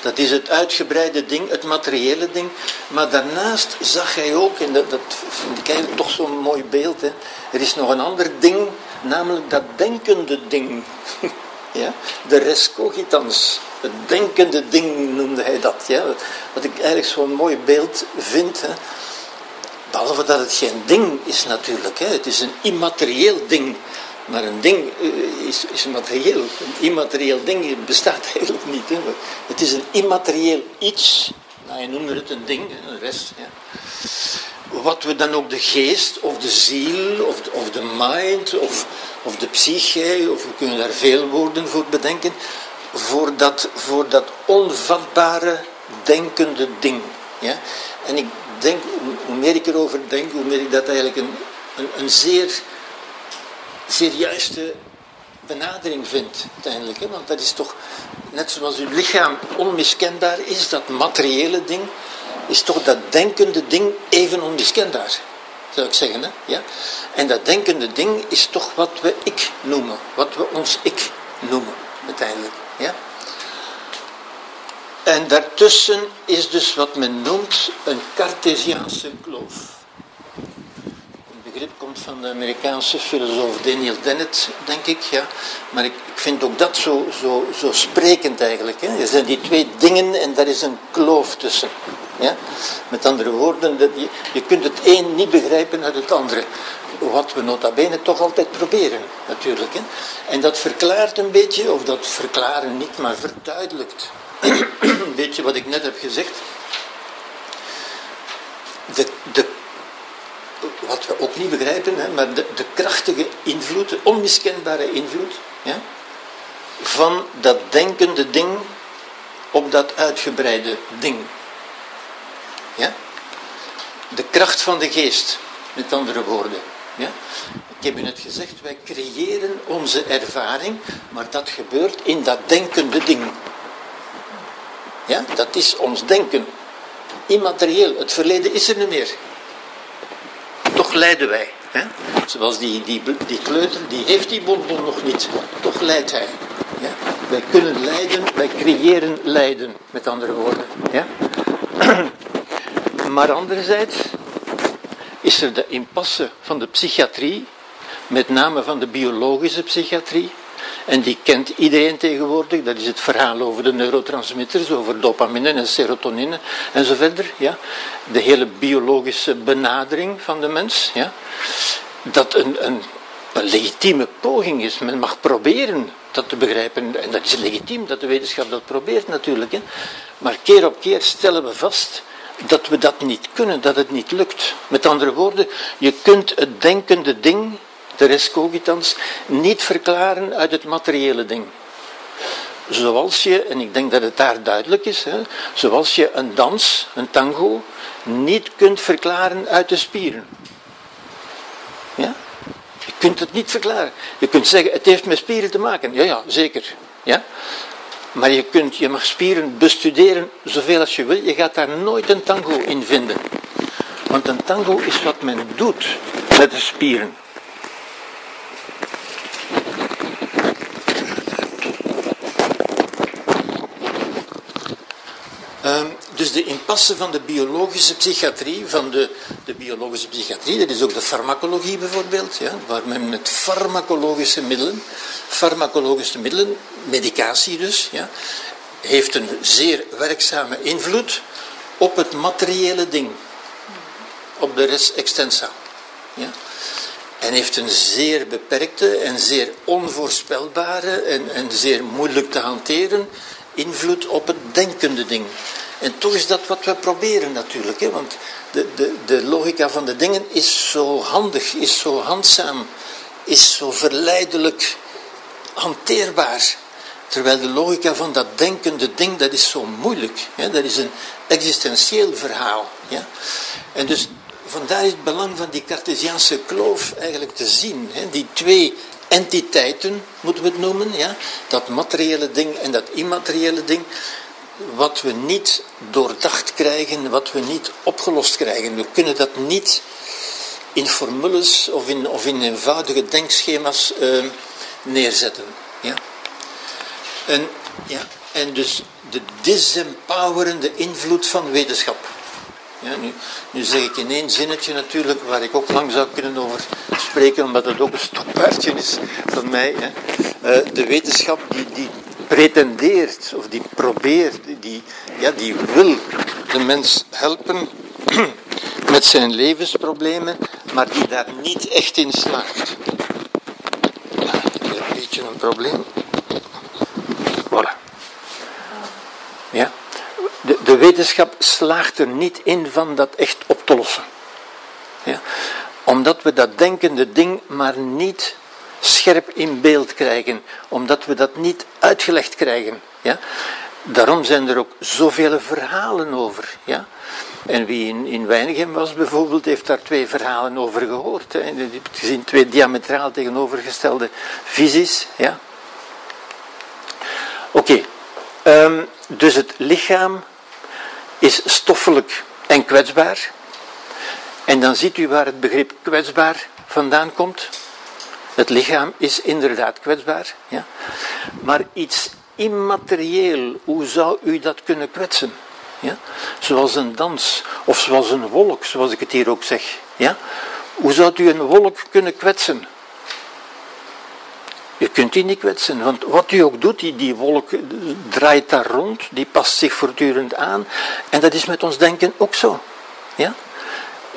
[SPEAKER 1] Dat is het uitgebreide ding, het materiële ding. Maar daarnaast zag hij ook, en dat, dat vind ik eigenlijk toch zo'n mooi beeld, hè, er is nog een ander ding, namelijk dat denkende ding. <laughs> ja? De res cogitans. Het denkende ding noemde hij dat. Ja? Wat ik eigenlijk zo'n mooi beeld vind. Hè? Behalve dat het geen ding is natuurlijk. Hè? Het is een immaterieel ding. Maar een ding eh, is, is materieel. Een immaterieel ding bestaat <laughs> eigenlijk niet. Hè. Het is een immaterieel iets. Nou, je noemde het een ding, een rest. Ja. Wat we dan ook de geest, of de ziel, of de, of de mind, of, of de psyche, of we kunnen daar veel woorden voor bedenken, voor dat, voor dat onvatbare denkende ding. Ja? En ik denk, hoe meer ik erover denk, hoe meer ik dat eigenlijk een, een, een zeer zeer juiste benadering vindt uiteindelijk. Hè? Want dat is toch, net zoals uw lichaam onmiskenbaar is, dat materiële ding, is toch dat denkende ding even onmiskenbaar, zou ik zeggen. Hè? Ja? En dat denkende ding is toch wat we ik noemen, wat we ons ik noemen uiteindelijk. Ja? En daartussen is dus wat men noemt een Cartesiaanse kloof begrip komt van de Amerikaanse filosoof Daniel Dennett, denk ik. Ja. Maar ik, ik vind ook dat zo, zo, zo sprekend eigenlijk. Hè. Er zijn die twee dingen en daar is een kloof tussen. Ja. Met andere woorden, dat je, je kunt het een niet begrijpen uit het andere. Wat we nota bene toch altijd proberen, natuurlijk. Hè. En dat verklaart een beetje, of dat verklaren niet, maar verduidelijkt. <clears throat> een beetje wat ik net heb gezegd. De, de wat we ook niet begrijpen, hè, maar de, de krachtige invloed, de onmiskenbare invloed ja, van dat denkende ding op dat uitgebreide ding. Ja? De kracht van de geest, met andere woorden. Ja? Ik heb u net gezegd, wij creëren onze ervaring, maar dat gebeurt in dat denkende ding. Ja? Dat is ons denken. Immaterieel, het verleden is er niet meer lijden wij. Hè? Zoals die, die, die kleuter, die heeft die bonbon nog niet. Toch lijdt hij. Ja? Wij kunnen lijden, wij creëren lijden, met andere woorden. Ja? <clears throat> Maar anderzijds is er de impasse van de psychiatrie, met name van de biologische psychiatrie, en die kent iedereen tegenwoordig. Dat is het verhaal over de neurotransmitters, over dopamine en serotonine en zo verder. Ja. De hele biologische benadering van de mens. Ja. Dat een, een, een legitieme poging is. Men mag proberen dat te begrijpen. En dat is legitiem dat de wetenschap dat probeert natuurlijk. Hè. Maar keer op keer stellen we vast dat we dat niet kunnen, dat het niet lukt. Met andere woorden, je kunt het denkende ding de res cogitans, niet verklaren uit het materiële ding. Zoals je, en ik denk dat het daar duidelijk is, hè, zoals je een dans, een tango, niet kunt verklaren uit de spieren. Ja? Je kunt het niet verklaren. Je kunt zeggen, het heeft met spieren te maken. Ja, ja, zeker. Ja? Maar je, kunt, je mag spieren bestuderen zoveel als je wil. Je gaat daar nooit een tango in vinden. Want een tango is wat men doet met de spieren. Dus de impasse van de biologische psychiatrie, van de, de biologische psychiatrie, dat is ook de farmacologie bijvoorbeeld, ja, waar men met farmacologische middelen, farmacologische middelen, medicatie dus, ja, heeft een zeer werkzame invloed op het materiële ding, op de res extensa. Ja? En heeft een zeer beperkte en zeer onvoorspelbare en, en zeer moeilijk te hanteren invloed op het denkende ding. En toch is dat wat we proberen natuurlijk, hè? want de, de, de logica van de dingen is zo handig, is zo handzaam, is zo verleidelijk hanteerbaar. Terwijl de logica van dat denkende ding, dat is zo moeilijk. Hè? Dat is een existentieel verhaal. Ja? En dus vandaar is het belang van die Cartesiaanse kloof eigenlijk te zien. Hè? Die twee entiteiten, moeten we het noemen. Ja? Dat materiële ding en dat immateriële ding. Wat we niet doordacht krijgen, wat we niet opgelost krijgen. We kunnen dat niet in formules of in, of in eenvoudige denkschema's uh, neerzetten. Ja? En, ja, en dus de disempowerende invloed van wetenschap. Ja, nu, zeg ik in één zinnetje natuurlijk, waar ik ook lang zou kunnen over spreken, omdat het ook een stokpaardje is van mij. Hè. Uh, de wetenschap die, die pretendeert, of die probeert, die, ja, die wil de mens helpen <clears throat> met zijn levensproblemen, maar die daar niet echt in slaagt. Ja, een beetje een probleem. Ja? De, de wetenschap slaagt er niet in van dat echt op te lossen. Ja? Omdat we dat denkende ding maar niet scherp in beeld krijgen, omdat we dat niet uitgelegd krijgen. Ja? Daarom zijn er ook zoveel verhalen over. Ja? En wie in, in was bijvoorbeeld, heeft daar twee verhalen over gehoord. Hè? Hebt gezien twee diametraal tegenovergestelde visies. Ja? Oké, Ehm, dus het lichaam is stoffelijk en kwetsbaar. En dan ziet u waar het begrip kwetsbaar vandaan komt. Het lichaam is inderdaad kwetsbaar. Ja. Maar iets immaterieel, hoe zou u dat kunnen kwetsen? Ja? Zoals een dans, of zoals een wolk, zoals ik het hier ook zeg. Ja? Hoe zou u een wolk kunnen kwetsen? Je kunt die niet kwetsen, want wat u ook doet, die, die wolk draait daar rond, die past zich voortdurend aan. En dat is met ons denken ook zo. Ja?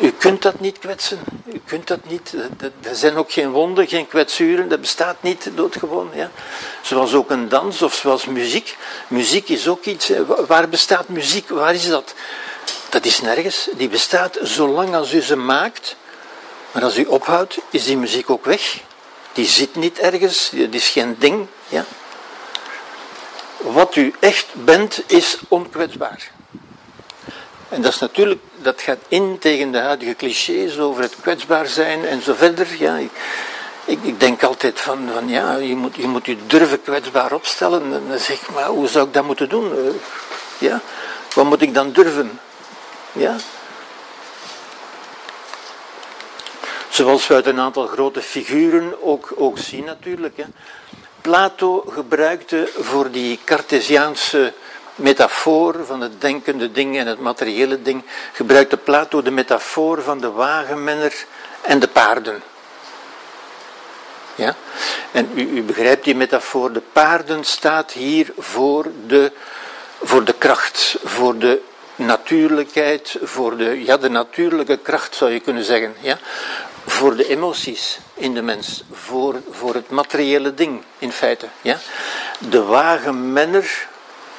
[SPEAKER 1] U kunt dat niet kwetsen. U kunt dat niet. Er zijn ook geen wonden, geen kwetsuren. Dat bestaat niet doodgewoon. Ja? Zoals ook een dans of zoals muziek. Muziek is ook iets. Waar bestaat muziek? Waar is dat? Dat is nergens. Die bestaat zolang als u ze maakt. Maar als u ophoudt, is die muziek ook weg. Die zit niet ergens, die is geen ding. Ja? Wat u echt bent, is onkwetsbaar. En dat is natuurlijk, dat gaat in tegen de huidige clichés over het kwetsbaar zijn en zo verder. Ja, ik, ik, denk altijd van, van ja, je moet, je moet je durven kwetsbaar opstellen. En dan zeg ik, maar hoe zou ik dat moeten doen? Eh, ja, wat moet ik dan durven? Ja, Zoals we uit een aantal grote figuren ook, ook zien natuurlijk. Hè. Plato gebruikte voor die Cartesiaanse metafoor van het denkende ding en het materiële ding, gebruikte Plato de metafoor van de wagenmenner en de paarden. Ja? En u, u begrijpt die metafoor, de paarden staat hier voor de, voor de kracht, voor de natuurlijkheid, voor de, ja, de natuurlijke kracht zou je kunnen zeggen. Ja? Voor de emoties in de mens, voor, voor het materiële ding in feite. Ja? De wagenmenner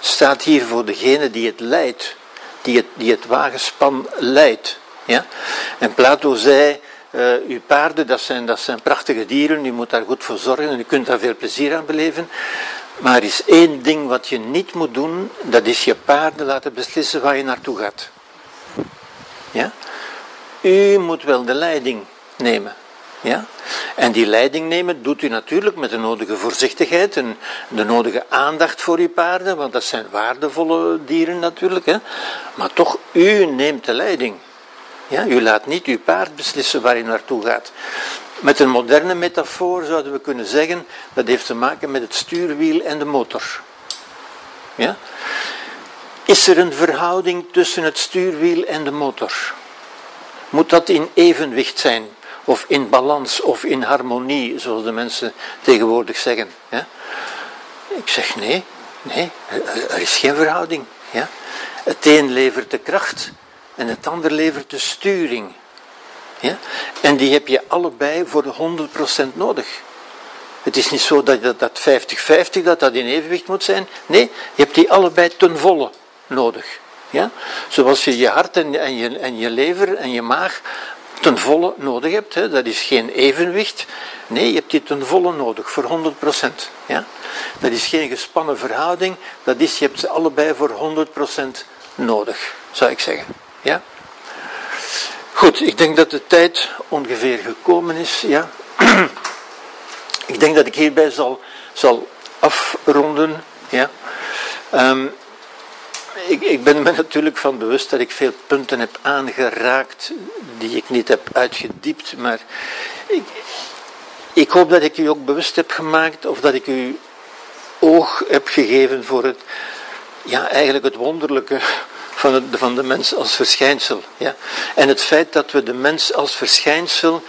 [SPEAKER 1] staat hier voor degene die het leidt, die het, die het wagenspan leidt. Ja? En Plato zei, uh, uw paarden, dat zijn, dat zijn prachtige dieren, u moet daar goed voor zorgen en u kunt daar veel plezier aan beleven. Maar er is één ding wat je niet moet doen, dat is je paarden laten beslissen waar je naartoe gaat. Ja? U moet wel de leiding nemen. Ja? En die leiding nemen doet u natuurlijk met de nodige voorzichtigheid en de nodige aandacht voor uw paarden, want dat zijn waardevolle dieren natuurlijk. Hè? Maar toch, u neemt de leiding. Ja? U laat niet uw paard beslissen waar hij naartoe gaat. Met een moderne metafoor zouden we kunnen zeggen, dat heeft te maken met het stuurwiel en de motor. Ja? Is er een verhouding tussen het stuurwiel en de motor? Moet dat in evenwicht zijn? Of in balans of in harmonie, zoals de mensen tegenwoordig zeggen? Ja? Ik zeg nee, nee, er is geen verhouding. Ja? Het een levert de kracht en het ander levert de sturing. Ja? En die heb je allebei voor de 100% nodig. Het is niet zo dat dat 50-50 dat dat in evenwicht moet zijn. Nee, je hebt die allebei ten volle nodig. Ja? Zoals je je hart en, en, je, en je lever en je maag ten volle nodig hebt. Hè? Dat is geen evenwicht. Nee, je hebt die ten volle nodig, voor 100%. Ja? Dat is geen gespannen verhouding. Dat is, je hebt ze allebei voor 100% nodig, zou ik zeggen. Ja? Goed, ik denk dat de tijd ongeveer gekomen is. Ja? <clears throat> ik denk dat ik hierbij zal, zal afronden. Ja? Um, ik, ik, ben me natuurlijk van bewust dat ik veel punten heb aangeraakt die ik niet heb uitgediept, maar ik, ik hoop dat ik u ook bewust heb gemaakt of dat ik u oog heb gegeven voor het, ja, eigenlijk het wonderlijke van, het, van de mens als verschijnsel. Ja. En het feit dat we de mens als verschijnsel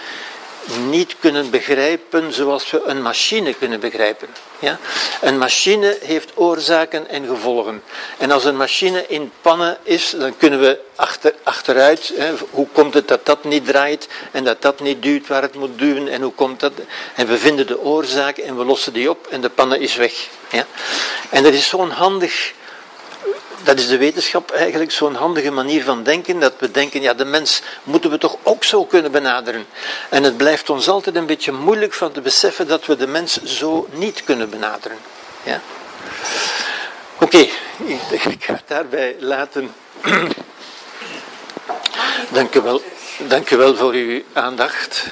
[SPEAKER 1] niet kunnen begrijpen zoals we een machine kunnen begrijpen. Ja? Een machine heeft oorzaken en gevolgen. En als een machine in pannen is, dan kunnen we achter, achteruit. Hè, hoe komt het dat dat niet draait en dat dat niet duwt waar het moet duwen en hoe komt dat? En we vinden de oorzaak en we lossen die op en de pannen is weg. Ja? En dat is zo'n handig dat is de wetenschap eigenlijk zo'n handige manier van denken, dat we denken, ja, de mens moeten we toch ook zo kunnen benaderen. En het blijft ons altijd een beetje moeilijk van te beseffen dat we de mens zo niet kunnen benaderen. Ja? Oké, ik, ga het daarbij laten. Dank u wel, dank u wel voor uw aandacht.